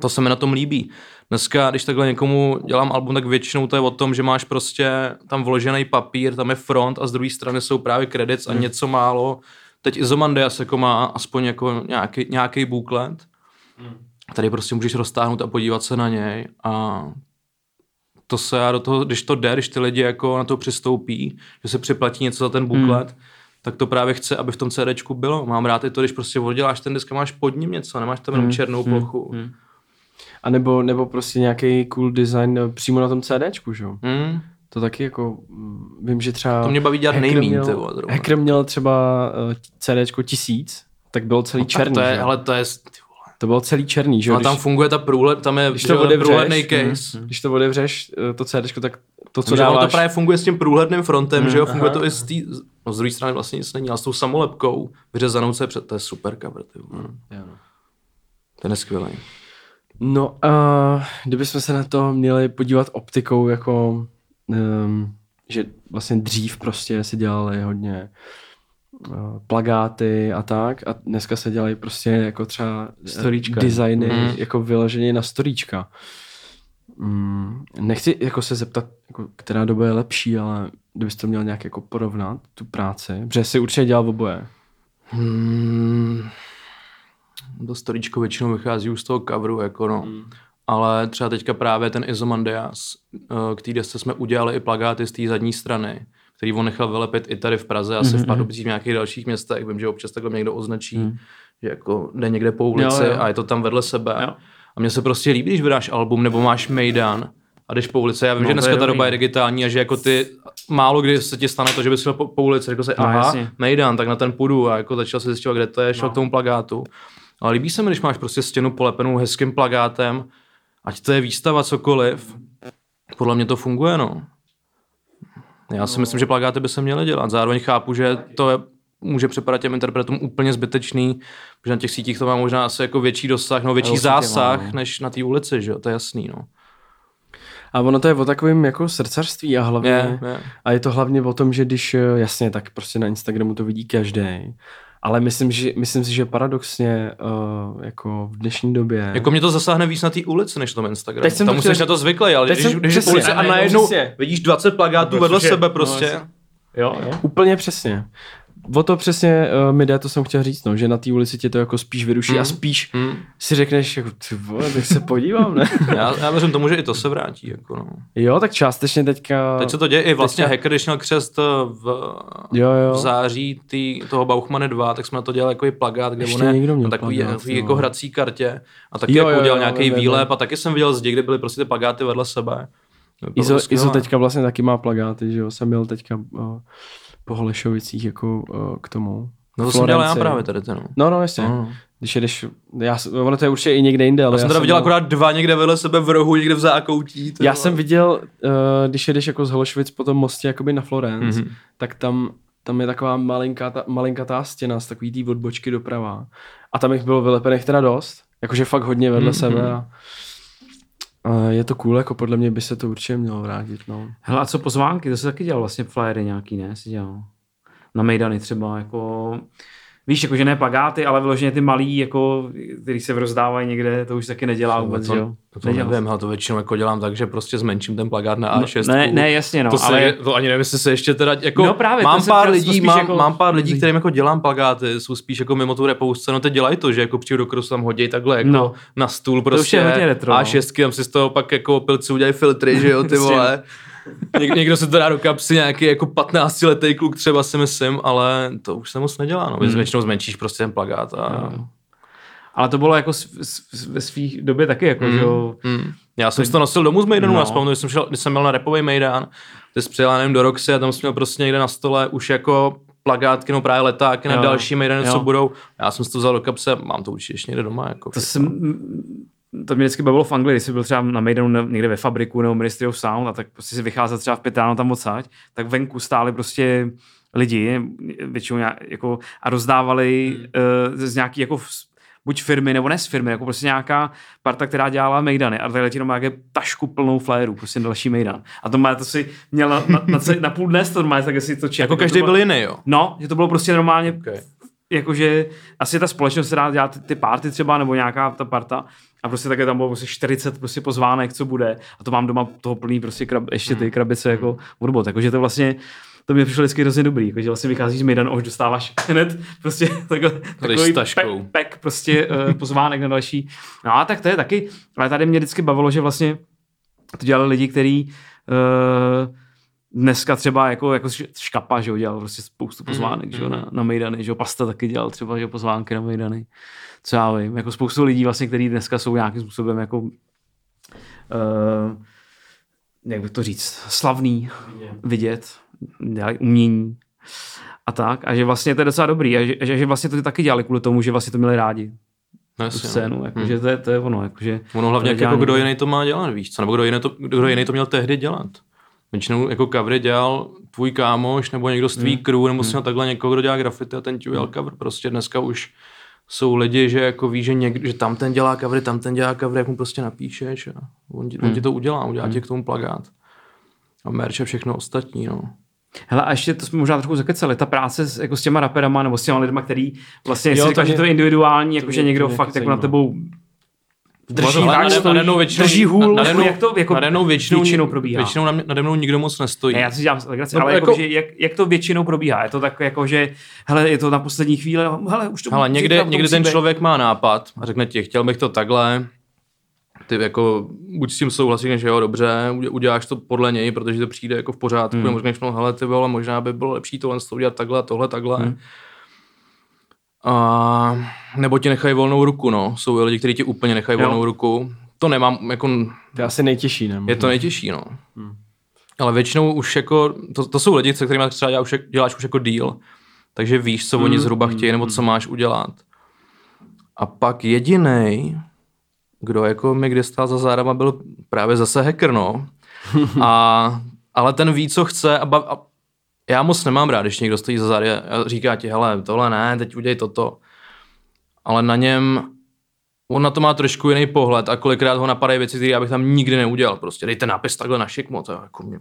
To se mi na tom líbí. Dneska, když takhle někomu dělám album, tak většinou to je o tom, že máš prostě tam vložený papír, tam je front a z druhé strany jsou právě credits a Hmm. něco málo. Teď Izomandias jako má aspoň jako nějaký, nějaký booklet. Tady prostě můžeš roztáhnout a podívat se na něj a to se já do toho, když to jde, když ty lidi jako na to přistoupí, že se připlatí něco za ten buklet, hmm. Tak to právě chce, aby v tom CDčku bylo. Mám rád i to, když prostě odděláš ten disk a máš pod ním něco, nemáš tam jenom Hmm. černou plochu. Hmm. A nebo, nebo prostě nějaký cool design eh, přímo na tom CDčku, že jo? Hmm. To taky jako, mm, vím, že třeba... To mě baví dělat nejmín, měl-. Hacker měl třeba uh, CDčko tisíc, tak byl celý No černý, to je, ale to je. To byl celý černý, že jo? No, a tam když, funguje ta průhled, tam je Když to jo, otevřeš, průhledný case. když to otevřeš, eh, to CDčko, tak to, co dáváš... to právě funguje s tím průhledným frontem, Mm, že jo, funguje aha. to i s tý, no z druhé strany vlastně nic není, ale s tou samolepkou vyřezanou, co je před, to je super cover, ty. Jo, no. Ten je skvělý. No a kdybychom se na to měli podívat optikou, jako um, že vlastně dřív prostě se dělali hodně uh, plagáty a tak a dneska se dělají prostě jako třeba eh, Storíčka. designy Mhm. jako vyloženě na storíčka. Mm, nechci jako se zeptat, jako, která doba je lepší, ale kdybyste to měl nějak jako porovnat, tu práci, protože jsi určitě dělal oboje. Hmm, to storíčko většinou vychází už z toho coveru, jako no. Mm. Ale třeba teďka právě ten Izomandias, eh, k té desce jsme udělali i plagáty z té zadní strany, který on nechal vylepit i tady v Praze, asi Mhm, v Pardubicích v nějakých dalších městech. Vím, že občas takhle někdo označí, Mhm. že jako jde někde po ulici Jo, jo. a je to tam vedle sebe. Jo. A mně se prostě líbí, když vydáš album nebo máš Mejdan a jdeš po ulici. Já vím, No, že dneska je ta dobrý. doba je digitální a že jako ty málo kdy se ti stane to, že bys šel po, po ulici, řekl si, No, aha, jasně. Mejdan, tak na ten půjdu a jako začal si zjišťovat, kde to je, šel No. k tomu plagátu. Ale líbí se mi, když máš prostě stěnu polepenou hezkým plagátem, ať to je výstava, cokoliv. Podle mě to funguje, no. Já si myslím, že plagáty by se měly dělat. Zároveň chápu, že to je, může připadat těm interpretům úplně zbytečný, protože na těch sítích to má možná asi jako větší dosah, no větší určitě má, zásah, no. než na té ulici, že jo, to je jasný, no. A ono to je o takovém jako srdcařství a hlavně... Je, je. A je to hlavně o tom, že když, eh, jasně, tak prostě na Instagramu to vidí každý. Ale myslím, že, myslím si, že paradoxně uh, jako v dnešní době... Jako mě to zasáhne víc na té ulici, než na tom Instagramu. Teď jsem Tam musíš chtěl- na to zvyklý, ale Teď když, jsem- když přesně, ulici a najednou vidíš 20 plagátů vedle Protože- sebe no, prostě. jasně. Jo, jo. Úplně přesně. O to přesně uh, mi jde, to jsem chtěl říct, no, že na té ulici tě to jako spíš vyruší Mm. a spíš Hmm. si řekneš, jako, ty vole, tak se podívám, ne? Já, já věřím tomu, že i to se vrátí. Jako no. jo, tak částečně teďka... Teď se to děje i vlastně teďka- hacker, když měl křest eh, v, Jo, jo. v září tý, toho Bauchmane 2, tak jsme na to dělali jako plagát, kde Ještě on je na takový, plagát, takový jo. jako hrací kartě a taky Jo, jako jo, udělal nějaký výlep a taky jsem viděl zdi, kde byly prostě ty plagáty vedle sebe. Izo. Izo teďka vlastně taky má plagáty, že jo, jsem měl teďka uh, po Holešovicích jako uh, k tomu. No to jsem dělal já právě tady ten. No. No, no, jasně. No. Když jedeš, já, ono to je určitě i někde jinde, ale Já jsem teda viděl měl- akorát dva někde vedle sebe v rohu, někde v zákoutí. ty Já jsem viděl, uh, když jedeš jako z Holešovic po tom mostě jakoby na Florence, Mhm. mm-hmm. tak tam, tam je taková malinká, ta, malinkatá stěna z takový té odbočky doprava. A tam jich bylo vylepených teda dost, jakože fakt hodně vedle Mhm. mm-hmm. sebe. A, a je to cool, jako podle mě by se to určitě mělo vrátit, no. Hele, a co pozvánky? To se taky dělal vlastně flyery nějaký, ne? Si dělal. Na Mejdany třeba, jako... Víš, jakože ne plagáty, ale vyloženě ty malý, jako, který se rozdávají někde, to už taky nedělá vůbec, to, jo? to, to nevím, ale to většinou jako dělám tak, že prostě zmenším ten plagát na A6. Ne, ne, jasně, no, to, se, ale- to ani nevím, jestli se ještě teda, jako, No právě, to mám pár to lidí, mám, jako- mám pár lidí, kterým jako dělám plagáty, jsou spíš jako mimo tu repovou scénu, teď dělají to, že jako přijdu do krosu, tam hodí takhle jako No. na stůl už prostě je hodně retro, no. A6, tam si z toho pak jako pilci udělají filtry, že jo, ty Prostě. vole. Něk, někdo se to dá do kapsy, nějaký jako 15 letý kluk třeba si myslím, ale to už se moc nedělá, no. Hmm. Většinou zmenšíš prostě ten plagát a... Ale to bylo jako ve svých době taky, jako, že jo? Hmm. Já jsem si to nosil domů z Maidanu, No. pamatuju, když jsem, šel, když jsem měl na repový Maidan, ty jsi přijel, nevím, do Roxy a tam jsem měl prostě někde na stole už jako plagátky, no právě letáky na další Maidany, co budou. Já jsem si to vzal do kapse, mám to určitě ještě někde doma. Jako To jsem, to mě vždycky bavilo v Anglii, když jsi byl třeba na Maidanu ne- někde ve fabriku nebo Ministry of Sound a tak prostě si vycházel třeba v pět ráno tam odsaď, tak venku stáli prostě lidi většinou nějak, jako, a rozdávali hmm. uh, z nějaký jako buď firmy nebo ne z firmy, jako prostě nějaká parta, která dělala Mejdany a takhle ti jenom nějaké tašku plnou flyerů, prostě další Mejdan. A to má, to si měl na, na, na, na půl dnes to normálně, tak si to jako každý byl jiný, jo. No, že to bylo prostě normálně, Okay. Jakože asi ta společnost se dá dělat ty, ty party třeba, nebo nějaká ta parta a prostě také tam bylo prostě 40 prostě pozvánek, co bude a to mám doma toho plný prostě krab, ještě ty krabice jako odbot, jakože to vlastně to mi přišlo vždycky hrozně dobrý, jako, že vlastně vycházíš z Mejdanu a už dostáváš hned prostě takhle, takový pek, pek, prostě uh, pozvánek na další. No a tak to je taky, ale tady mě vždycky bavilo, že vlastně to dělali lidi, kteří uh, dneska třeba jako, jako škapa, že jo, dělal prostě spoustu pozvánek, mm, že jo, na, na Mejdany, že jo, Pasta taky dělal třeba, že jo, pozvánky na Mejdany, co já vím, jako spoustu lidí vlastně, kteří dneska jsou nějakým způsobem jako uh, jak bych to říct, slavný, vidět, dělají umění a tak, a že vlastně to je docela dobrý, a že, že, že vlastně to taky dělali kvůli tomu, že vlastně to měli rádi, No, tu no. scénu, jako, hmm. že to je, to je ono, jako, že Ono hlavně, jako kdo jiný to má dělat, víš co? Nebo kdo jiný to, kdo jiný to měl tehdy dělat. Většinou jako covery dělal tvůj kámoš, nebo někdo z tvý Hmm. crew, nebo si měl takhle někoho, kdo dělá grafity a ten ti udělal cover. Prostě dneska už jsou lidi, že jako ví, že, někdo, že tam ten dělá covery, tam ten dělá covery, jak mu prostě napíšeš a on ti, on Hmm. ti to udělá, udělá ti k tomu plagát. A merch a všechno ostatní, no. Hele, a ještě to jsme možná trochu zakecali, ta práce s, jako s těma raperama nebo s těma lidma, který vlastně Jo, si to říkal, že to je individuální, jako že mě- někdo fakt jako na tebou drží nade- stojí, najednou většinou- drží hůl, nade mnou- jak to jako nade mnou většinou, většinou probíhá. Většinou na mě- nade mnou nikdo moc nestojí. Ne, já si dělám legraci, No, ale jako- jako, že jak, jak, to většinou probíhá? Je to tak jako, že hele, je to na poslední chvíli, hele, už to Ale někdy, musí ten být. člověk má nápad a řekne ti, chtěl bych to takhle, ty jako buď s tím souhlasíš, že jo, dobře, udě- uděláš to podle něj, protože to přijde jako v pořádku, hmm. nebo řekneš, no hele, ty vole, možná by bylo lepší tohle to udělat takhle, tohle, takhle. Hmm. A, nebo ti nechají volnou ruku, no. Jsou lidi, kteří ti úplně nechají Jo. volnou ruku. To nemám, jako, To je asi nejtěžší, ne? je to nejtěžší, no. Hmm. Ale většinou už jako, to, to jsou lidi, se kterými třeba děláš, už- děláš už jako deal, takže víš, co oni zhruba chtějí, nebo co máš udělat. A pak jediný, kdo jako mi kde stál za zádama, byl právě zase hacker, no. A, ale ten ví, co chce a, bav, a já moc nemám rád, když někdo stojí za zády a říká ti, hele, tohle ne, teď udělej toto. Ale na něm, on na to má trošku jiný pohled a kolikrát ho napadají věci, které já bych tam nikdy neudělal. Prostě dejte nápis takhle na šikmo, to jako mě...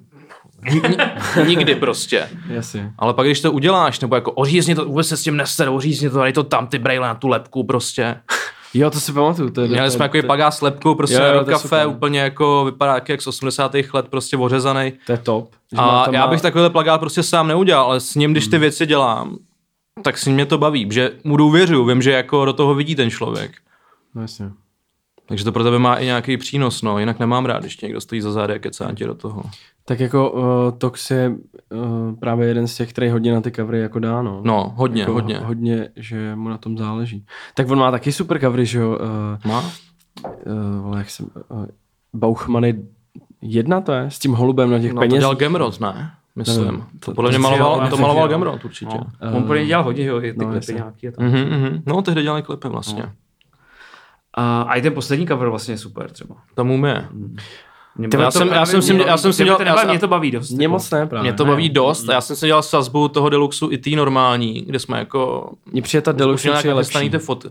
nikdy prostě. Jasně. Ale pak, když to uděláš, nebo jako ořízni to, vůbec se s tím neser, ořízni to, dej to tam, ty brejle na tu lepku prostě. Jo, to si pamatuju. To je, Měli jsme jako to, pagá s lepkou, prostě Jo, jo, kafe, úplně jako vypadá jak z 80. let, prostě ořezaný. to je top. A já má- bych takovýhle plagát prostě sám neudělal, ale s ním, když ty věci dělám, tak s ním mě to baví, že mu důvěřuju, vím, že jako do toho vidí ten člověk. No, jasně. Takže to pro tebe má i nějaký přínos, no, jinak nemám rád, když někdo stojí za zády a kecá do toho. Tak jako uh, Tox je uh, právě jeden z těch, který hodně na ty covery jako dá, no. No, hodně, jako, hodně. Hodně, že mu na tom záleží. Tak on má taky super covery, že jo. Uh, Má? uh, jak jsem, uh, Bauchmany jedna to je, s tím holubem na těch No, to penězích. dělal Gemrod, ne? Myslím. Nevím. To podle mě to- maloval, to- to to- maloval to- Gemrod určitě. No. On podle mě dělal hodně, jo, ty no, klipy jasně. nějaký. A, tak. Mhm, mhm. No, tehdy dělali klipy vlastně. a, a i ten poslední cover vlastně je super třeba. Tam u mě. Mě Ty, baví já to- jsem- já jsem si- mě- já jsem si dělal- to já Mě to baví dost. Mě jako. moc ne, právě. Mě to baví dost a já jsem si dělal sazbu toho deluxu i tý normální, kde jsme jako... Mně přijde ta Deluxe je lepší. ty foty.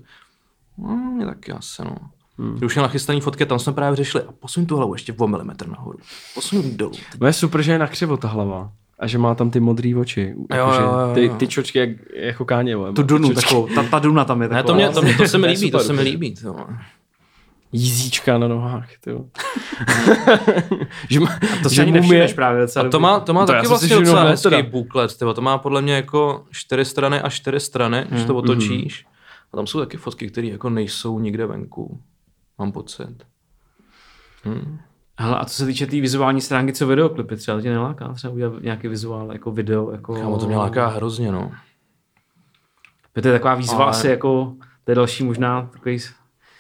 No, mě taky asi, no. Hmm. Už měl nachystaný fotky, tam jsme právě řešili a posuň tu hlavu ještě o milimetr nahoru. Posuň dolů. No je super, že je nakřivo ta hlava. A že má tam ty modrý oči. Jakože jo, jo, Ty, jo. ty čočky jak, jako káně. Tu dunu takovou, ta, ta duna tam je Ne, taková. to, mě, to, mě, to se mi To je líbí, to se mi líbí. To. Jízíčka na nohách. Ty. jo. že má, To si ani mu nevšimneš je- právě docela A to má, to má To taky vlastně docela hezký teda. booklet. Tyvo. To má podle mě jako čtyři strany a čtyři strany, když to otočíš. A tam jsou taky fotky, které jako nejsou nikde venku. Mám pocit. Hm. Hele, a co se týče té tý vizuální stránky, co videoklipy, třeba tě neláká třeba udělat nějaký vizuál, jako video, jako... Kámo, to mě láká hrozně, no. To je taková výzva Ale- asi jako, to je další možná takový...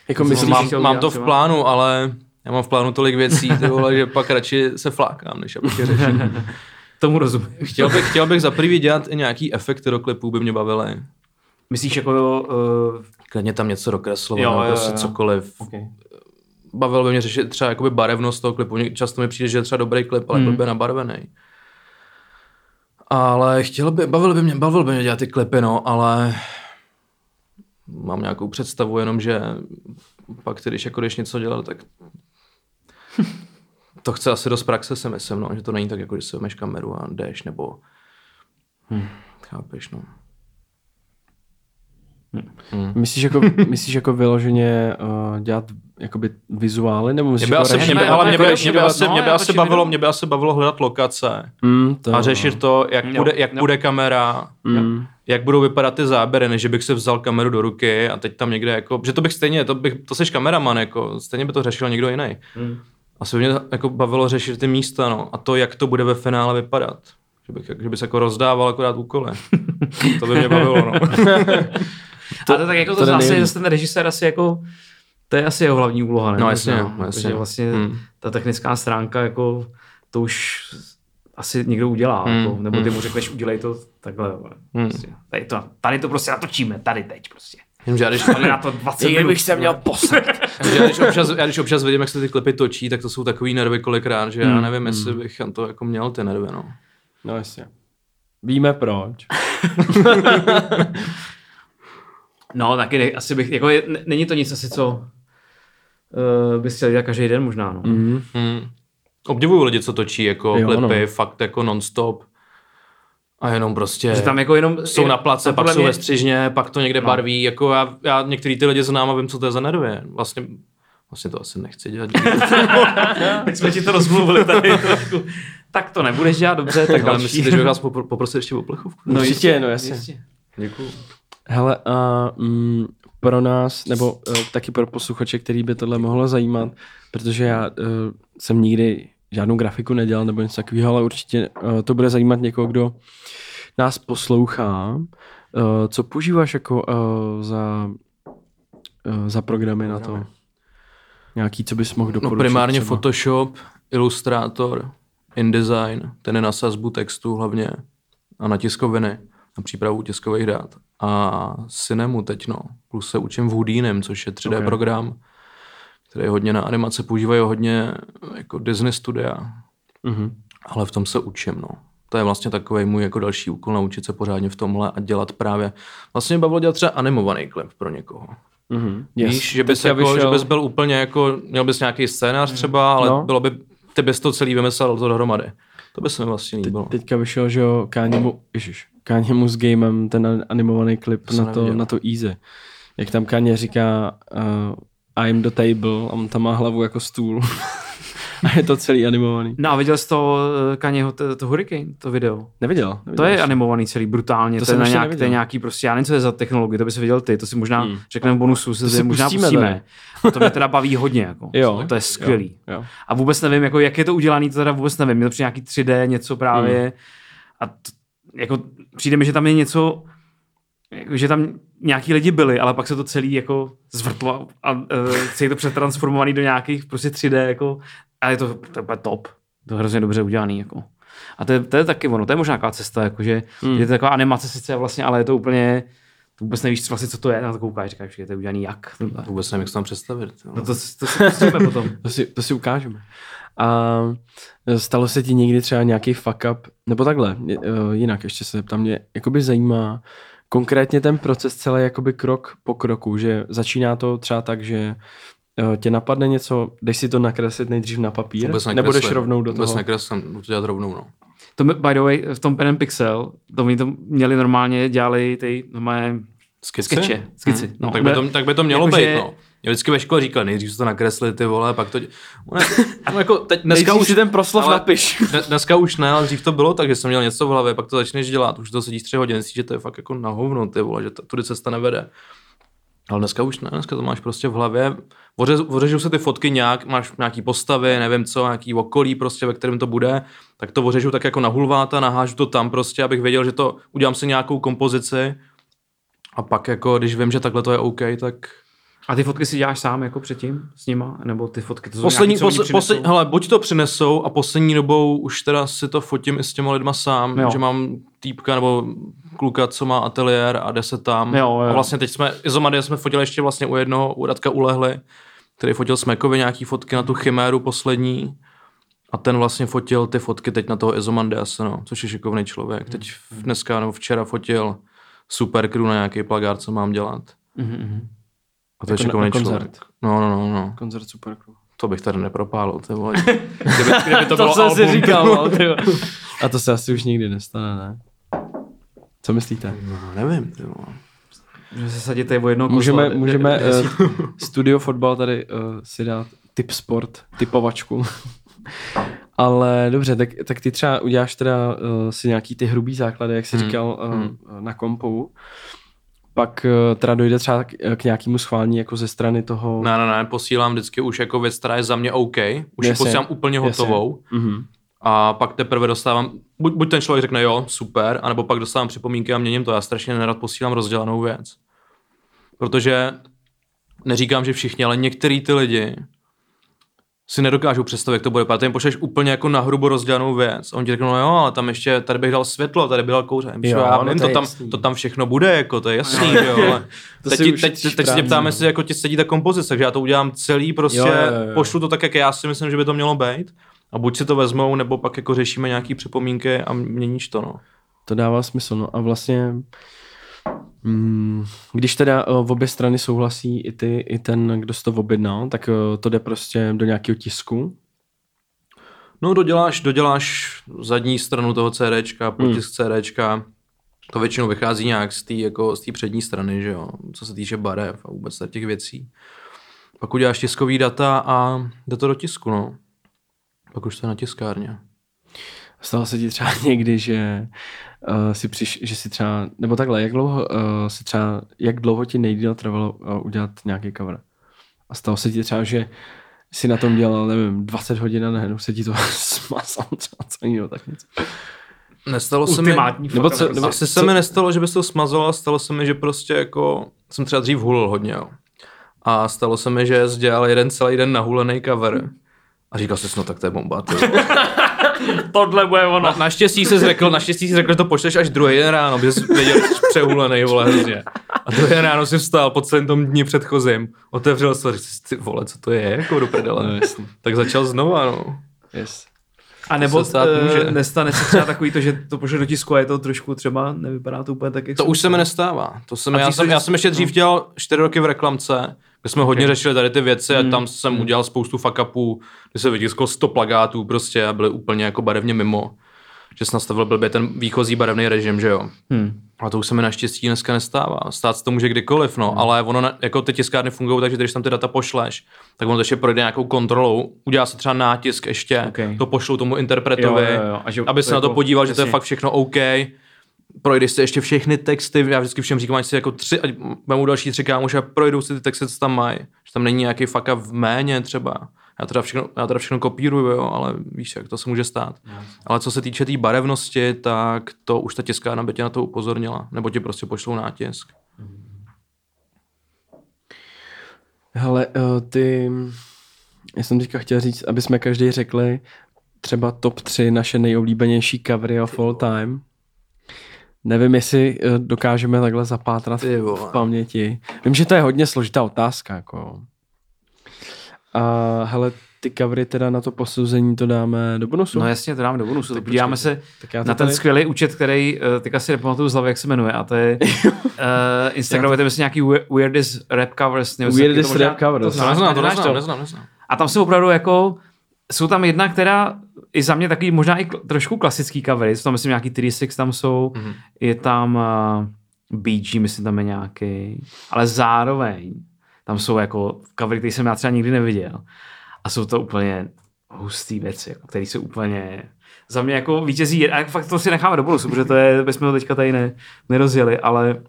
jako Myslíš, myslíš, mám, mám to v třeba? plánu, ale já mám v plánu tolik věcí, ty vole, že pak radši se flákám, než abych je řešil. Tomu rozumím. Chtěl bych, chtěl bych za prvý dělat i nějaký efekty do klipů, by mě bavily. Myslíš jako... Uh, Klidně tam něco dokreslovat, Jo, nebo jo, prostě jo. cokoliv. okay. Bavilo by mě řešit třeba jakoby barevnost toho klipu. Často mi přijde, že je třeba dobrý klip, ale Hmm. klip je nabarvený. Ale chtěl by, bavil by mě, bavil by mě dělat ty klipy, no, ale mám nějakou představu jenom, že pak když jako jdeš něco dělat, tak to chce asi dost praxe, si myslím, no, že to není tak, jako že si vezmeš kameru a jdeš, nebo hm, chápeš, no. Myslíš jako, myslíš jako vyloženě uh, dělat jakoby vizuály, nebo Mě by jako asi, mě by, ale mě by, mě by asi, no, mě by jako asi bavilo, mě by asi bavilo hledat lokace Mm, to, a řešit to, jak, Jo, bude, jak jo. bude kamera, Mm. jak budou vypadat ty záběry, než bych si vzal kameru do ruky a teď tam někde jako, že to bych stejně, to, bych, to seš kameraman, jako, stejně by to řešil někdo jiný. Hmm. Asi by mě jako bavilo řešit ty místa, no, a to, jak to bude ve finále vypadat. Že bych, že bys jako rozdával akorát úkoly. to by mě bavilo, no. To, ale tak jako to, to to zase, že ten režisér asi jako, to je asi jeho hlavní úloha, ne? No, jasně, Možná, jasně. Protože vlastně Hmm. ta technická stránka, jako, to už asi někdo udělá, Hmm, jako, nebo ty hmm. mu řekneš, udělej to takhle. Hmm. Prostě. Tady, to, tady to prostě natočíme, tady teď prostě. Vím, že já když, Tady na to 20 minut. bych se měl poslat. že já, když občas, já když občas vidím, jak se ty klipy točí, tak to jsou takový nervy kolikrát, že já nevím, jestli bych na to jako měl ty nervy, no. No jasně. Víme proč. No, taky ne, asi bych, jako je, není to nic asi, co uh, bys chtěl dělat každý den možná, no. Mm. Hmm. Obdivuju lidi, co točí jako Jo, klipy, no. fakt jako non-stop. A jenom prostě Že tam jako jenom... jsou na place, pak jsou mě- ve střižně, pak to někde No. barví. Jako já, já některý ty lidi znám a vím, co to je za nervy. Vlastně, vlastně to asi nechci dělat. Teď jsme ti to rozmluvili tady trošku. Tak to nebudeš dělat dobře, tak Ale další. myslíte, že bych vás popr- poprosil ještě o plechovku? No určitě, no jasně. Děkuju. Hele, a mm, pro nás, nebo uh, taky pro posluchače, který by tohle mohlo zajímat, protože já uh, jsem nikdy žádnou grafiku nedělal nebo něco takového, ale určitě uh, to bude zajímat někoho, kdo nás poslouchá. Uh, co používáš jako uh, za, uh, za programy na to? Nějaký, co bys mohl No doporučit? primárně třeba? Photoshop, Illustrator, InDesign, ten je na sazbu textu hlavně a na tiskoviny, na přípravu tiskových dát. A Cinemu teď no, plus se učím v Houdinem, což je 3D Ok. okay. program, který hodně na animace používají hodně jako Disney studia, Mhm. ale v tom se učím, no. To je vlastně takový můj jako další úkol, naučit se pořádně v tomhle a dělat právě, vlastně bavilo dělat třeba animovaný klip pro někoho. Mhm. Yes. Víš, že bys, jako, že bys byl úplně jako, měl bys nějaký scénář třeba, ale No. bylo by, ty bys to celý vymyslel to dohromady. To by se mi vlastně líbilo. Teďka vyšel, že jo, Káněmu, ježiš, Káněmu s gamem, ten animovaný klip To na to, neviděl. na to easy. Jak tam Káně říká uh, I'm the table a on tam má hlavu jako stůl. a je to celý animovaný. No a viděl jsi to eh, Kanyeho, to, to Hurricane, to video? Neviděl. neviděl To je animovaný celý, brutálně. To To, to, je, na nějak, to je nějaký prostě, já nevím, co je za technologie, to by si viděl ty, to si možná Hmm. řekneme v bonusu, se To to si možná pustíme pustíme. A to mě teda baví hodně, jako. Jo. To je skvělý. Jo, jo. A vůbec nevím, jako, jak je to udělané, to teda vůbec nevím. Mě to přijde nějaký 3D, něco právě. Hmm. A t, jako, přijde mi, že tam je něco, jako, že tam nějaký lidi byli, ale pak se to celý jako zvrtlo a uh, celý to přetransformovaný do nějakých prostě 3D, jako, a je to, to je top. To je hrozně dobře udělaný, jako. A to je, to je taky ono, to je možná taková cesta, jakože Hmm. je to taková animace sice vlastně, ale je to úplně, vůbec nevíš vlastně, co to je, na to koukáš, říkáš, že to je udělaný jak. Vůbec nevím, jak se tam představit. No to, to si pustíme potom. To si, to si ukážeme. A stalo se ti někdy třeba nějaký fuck up, nebo takhle, je- eh, jinak ještě se tam mě jakoby zajímá konkrétně ten proces celý jakoby krok po kroku, že začíná to třeba tak, že tě napadne něco, jdeš si to nakreslit nejdřív na papír, Vůbec nebo jdeš rovnou do Vůbec toho. nekreslím, budu to dělat rovnou, no. To by, by the way, v tom Pen Pixel, to oni to měli normálně, dělali ty normálně Skici? skeče, skici. No, tak, by to, tak by to mělo Jakože- být, no. Mě vždycky ve škole říkali, nejdřív se to nakresli ty vole, pak to... dě- Ono je- ono jako teď, dneska Nejdřív už, si ten proslov ale- napiš. Dne- Dneska už ne, ale dřív to bylo tak, že jsem měl něco v hlavě, pak to začneš dělat, už to sedíš tři hodiny, zjistíš, že to je fakt jako na hovno, ty vole, že to, tudy cesta nevede. Ale dneska už ne, dneska to máš prostě v hlavě, Oře, ořežou se ty fotky nějak, máš nějaký postavy, nevím co, nějaký okolí prostě, ve kterém to bude, tak to ořežu tak jako na hulváta, nahážu to tam prostě, abych věděl, že to, udělám si nějakou kompozici. A pak jako, když vím, že takhle to je OK, tak A ty fotky si děláš sám jako předtím s nima? Nebo ty fotky, to jsou Poslední, nějaký, posle, posle, hele, buď to přinesou a poslední dobou už teda si to fotím i s těma lidma sám, Jo. že mám týpka nebo kluka, co má ateliér a jde se tam. Jo, jo. A vlastně teď jsme, Izomady jsme fotili ještě vlastně u jednoho, u Radka Ulehly, který fotil Smekovi nějaký fotky na tu chiméru poslední. A ten vlastně fotil ty fotky teď na toho Izomandiase, no, což je šikovný člověk. Teď dneska nebo včera fotil Super Crew na nějaký plagát, co mám dělat. Mhm, mhm. A to je Jako na- šikovný na koncert. člověk. No, no, no, no. Koncert super. To bych tady nepropálil, ty vole. Kdyby, kdyby to, To bylo jsem si album, říkal, ty no. A to se asi už nikdy nestane, ne? Co myslíte? No, nevím, ty vole. Můžeme se sadit tady o jedno Můžeme, kouzlo. můžeme uh, studio fotbal tady uh, si dát typ sport, typovačku. Ale dobře, tak, tak ty třeba uděláš teda uh, si nějaký ty hrubý základy, jak jsi Hmm, říkal, uh, hmm. na kompu. Pak uh, teda dojde třeba k, k nějakému schválení jako ze strany toho... Ne, ne, ne, posílám vždycky už jako věc, která je za mě OK. Už ji posílám úplně hotovou. Mhm. A pak teprve dostávám, buď, buď ten člověk řekne jo, super, anebo pak dostávám připomínky a měním to. Já strašně nerad posílám rozdělanou věc. Protože neříkám, že všichni, ale některý ty lidi si nedokážou představit, jak to bude. Ty jim pošleš úplně jako na hrubo rozdělanou věc. On ti řekne, no jo, ale tam ještě, tady bych dal světlo, tady bych dal kouře. Jo, jo, já no vím, to to, je tam, to tam všechno bude, jako to je jasný, že jo, ale To teď, teď, jsi teď, se tě ptáme, no. jestli jako ti sedí ta kompozice, takže já to udělám celý prostě, Jo, jo, jo. pošlu to tak, jak já si myslím, že by to mělo být. A buď si to vezmou, nebo pak jako řešíme nějaký připomínky a měníš to, no. To dává smysl, no a vlastně když teda uh, v obě strany souhlasí i ty, i ten, kdo si to objednal, tak uh, to jde prostě do nějakého tisku. No doděláš, doděláš zadní stranu toho CDčka, Hmm. potisk CDčka, to většinou vychází nějak z té jako, z přední strany, že jo, co se týče barev a vůbec těch věcí. Pak uděláš tiskový data a jde to do tisku, no. Pak už to je na tiskárně. Stalo se ti třeba někdy, že uh, si přiš, že si třeba, nebo takhle, jak dlouho uh, si třeba, jak dlouho ti nejdýl trvalo uh, udělat nějaký cover? A stalo se ti třeba, že si na tom dělal, nevím, 20 hodin a najednou se ti to smazalo třeba celý, nebo tak něco. Nestalo se mi... Nebo co- up. nebo- Asi se mi nestalo, že by se to smazalo, stalo se mi, že prostě jako jsem třeba dřív hulil hodně, jo. A stalo se mi, že jsi dělal jeden celý den nahulený cover. A říkal jsi, no tak to je bomba. Tohle bude ono. Na, naštěstí jsi řekl, naštěstí jsi řekl, že to pošleš až druhý den ráno, protože jsi věděl, že jsi přehulený, vole, hrozně. A druhý den ráno si vstal po celém tom dni předchozím, otevřel se a řekl si, ty vole, co to je, jako do prdele. No, jasný. tak začal znova, no. Yes. A nebo se stát může. uh, nestane se třeba takový to, že to pošle do tisku a je to trošku třeba, nevypadá to úplně tak, jak To jsem už se mi nestává. To jsem, A já, jsem, se- já jsem ještě dřív dělal čtyři roky v reklamce, kde jsme hodně řešili tady ty věci a tam jsem udělal spoustu fuck upů, kde se vytisklo 100 plagátů prostě a byly úplně jako barevně mimo. Že jsi nastavil blbě ten výchozí barevný režim, že jo. Hmm. A to už se mi naštěstí dneska nestává. Stát se to může kdykoliv, no, ale ono, na, jako ty tiskárny fungují tak, že když tam ty data pošleš, tak on to ještě projde nějakou kontrolou, udělá se třeba nátisk ještě, Okay. to pošlou tomu interpretovi, Jo, jo, jo. A že aby se na to jako- podíval, že to je jasně. fakt všechno OK. Projdeš si ještě všechny texty, já vždycky všem říkám, ať si jako tři, ať vemu další tři kámoše a projdou si ty texty, co tam mají. Že tam není nějaký up v méně třeba. Já teda všechno, já teda všechno kopíruju, jo, ale víš, jak to se může stát. Ale co se týče té tý barevnosti, tak to už ta tiskárna by tě na to upozornila. Nebo ti prostě pošlou nátisk. Hele, uh, ty, já jsem teďka chtěl říct, aby jsme každý řekli třeba top 3 naše nejoblíbenější covery of all time. Nevím, jestli uh, dokážeme takhle zapátrat Ty v, v paměti. Vím, že to je hodně složitá otázka. Jako. A hele, ty covery teda na to posouzení to dáme do bonusu. No jasně, to dáme do bonusu. Tak Podíváme se Tak já to na ten tady- skvělý účet, který uh, teďka si nepamatuju z hlavy, jak se jmenuje, a to je uh, Instagram, je to myslím nějaký we- weirdest rap covers. nebo Weirdest to rap covers. To To neznám, to neznám, neznám, neznám. A tam jsou opravdu jako, jsou tam jedna, která i za mě takový možná i trošku klasický covery, jsou tam myslím nějaký 36 tam jsou, Mhm. mm-hmm. je tam uh, BG, myslím tam je nějaký, ale zároveň tam jsou jako covery, které jsem já třeba nikdy neviděl. A jsou to úplně hustý věci, jako, které jsou úplně za mě jako vítězí, a fakt to si necháme do bonusu, protože to je, bychom to teďka tady ne, nerozjeli, ale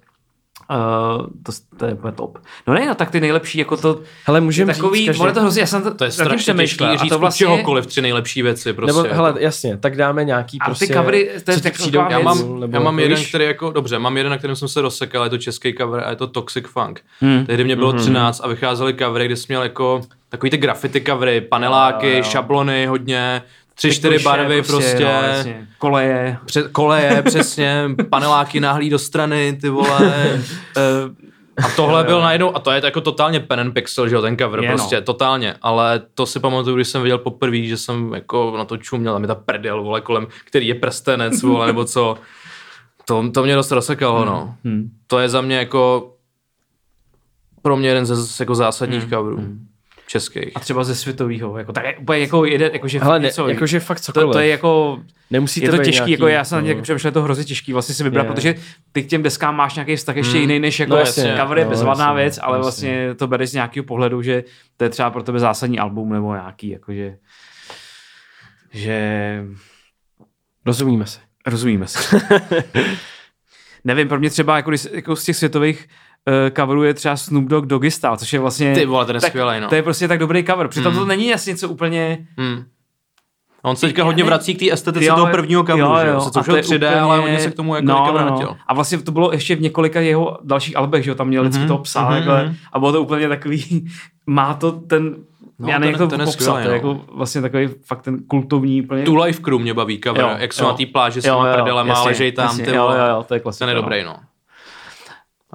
uh, to, to, je úplně top. No ne, no tak ty nejlepší, jako to, Hele, je můžeme takový, říct každý... ono to hrozně, já jsem to, To je strašně a říct to vlastně... čehokoliv tři nejlepší věci. Prostě. Nebo, hele, jasně, tak dáme nějaký A ty prostě... covery, to je taková přijdou já mám, nebo- já mám jeden, víš? který jako, dobře, mám jeden, na kterém jsem se rozsekal, je to český cover a je to Toxic Funk. Hmm. Tehdy mě bylo 13 a vycházely covery, kde jsi měl jako takový ty graffiti covery, paneláky, jo, jo. šablony hodně, tři, Ty čtyři barvy prostě, no, jasně. koleje. před, koleje, přesně, paneláky náhlý do strany, ty vole. Eh, A tohle byl najednou, a to je jako totálně pen and pixel, že jo, ten cover Je, no. prostě, totálně, ale to si pamatuju, když jsem viděl poprvé, že jsem jako na to čuměl, tam je ta prdel, vole, kolem, který je prstenec, vole, nebo co. To, to mě dost rozsekalo, no. Hmm. To je za mě jako pro mě jeden ze jako zásadních hmm. coverů. Hmm. Českých. A třeba ze světového. Jako, tak je úplně jako jeden, jakože Hele, ne, něco, jakože fakt to, cokoliv. to, je jako, Nemusíte je to těžký, nějaký, jako já jsem na no. nějak přemýšlel, je to hrozně těžký vlastně si vybrat, Je. protože ty k těm deskám máš nějaký vztah ještě jiný, než jako No jasně, cover je no, bezvadná jasně, věc, ale jasně. vlastně to bereš z nějakého pohledu, že to je třeba pro tebe zásadní album nebo nějaký, jakože že Rozumíme se. rozumíme se. Nevím, pro mě třeba jako, jako z těch světových uh, coverů je třeba Snoop Dogg Doggy Style, což je vlastně... Ty vole, ten je tak, skvělej, no. To je prostě tak dobrý cover. Přitom to není jasně něco úplně... Hmm. A on se teďka hodně vrací k té estetice Jo, toho prvního coveru, jo, že jo. jo? Se to už to je 3D, ale hodně se k tomu jako no, no, vrátil. A vlastně to bylo ještě v několika jeho dalších albech, že jo, tam měl vždycky Mhm, toho psa, mhm, takhle, mhm. a bylo to úplně takový, má to ten, No, já nevím, ten- jak to popsat, skvělej, to je no. jako vlastně takový fakt ten kultovní úplně. Tu Life Crew mě baví cover, Jo, jak jsou jo. na té pláži s těma prdelema, ležej tam, jasně, ty vole. jo, jo, to je klasika, Ten je no. dobrý, no.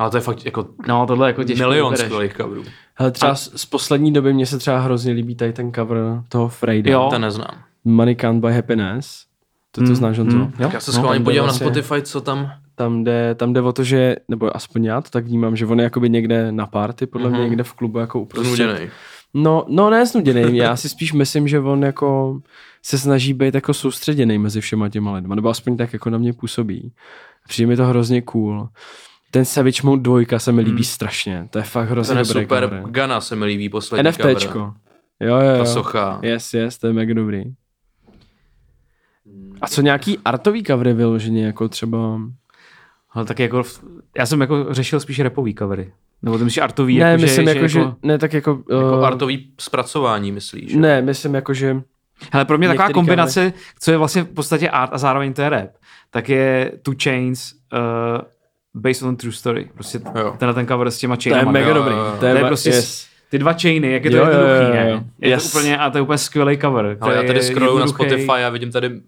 Ale to je fakt jako No, tohle je jako těžký milion skvělých coverů. Hele, třeba z, z poslední doby mně se třeba hrozně líbí tady ten cover toho Frejda. Jo. Ten neznám. Money Can't Buy Happiness. To, to Mm, znáš, Honzo? mm, jo. Tak já se No, schválně jde podívám na vlastně- Spotify, co tam... Tam jde, tam jde o to, že, nebo aspoň já to tak vnímám, že on je jakoby někde na party, podle mě Mhm. někde v klubu jako uprostřed. Znuděnej. No, no ne znuděný, já si spíš myslím, že on jako se snaží být jako soustředěný mezi všema těma lidma, nebo aspoň tak jako na mě působí. Přijde mi to hrozně cool. Ten Savage Mode 2 se mi líbí Hmm. strašně, to je fakt hrozně Ten je dobrý super. cover. Gana se mi líbí poslední NFTčko. cover. Jo, jo, jo. Ta socha. Yes, yes, to je mega dobrý. A co nějaký artový covery vyloženě, jako třeba... Ale tak jako, já jsem jako řešil spíš repový covery. Nebo ty myslíš artový, ne, jako, myslím že, jako, že, ne, tak jako... Jako uh, artový zpracování, myslíš? Ne, myslím jako, že... Hele, pro mě taková kombinace, co je vlastně v podstatě art a zároveň to je rap, tak je Two Chains uh, based on true story. Prostě Jo. tenhle ten cover s těma To je chainama. mega jo, dobrý. jo, jo. To je, To je ma- prostě yes. Ty dva chainy, jak je to Jo, jo, jednoduchý, jo, jo. ne? Je Yes. to úplně, a to je úplně skvělý cover. Ale já tady je scrolluju na. Spotify a vidím tady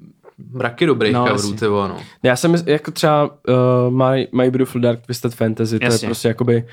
mraky dobrých No, coverů, ty vole, no. Já jsem jako třeba uh, My, My Beautiful Dark Twisted Fantasy, to Jasně. je prostě jakoby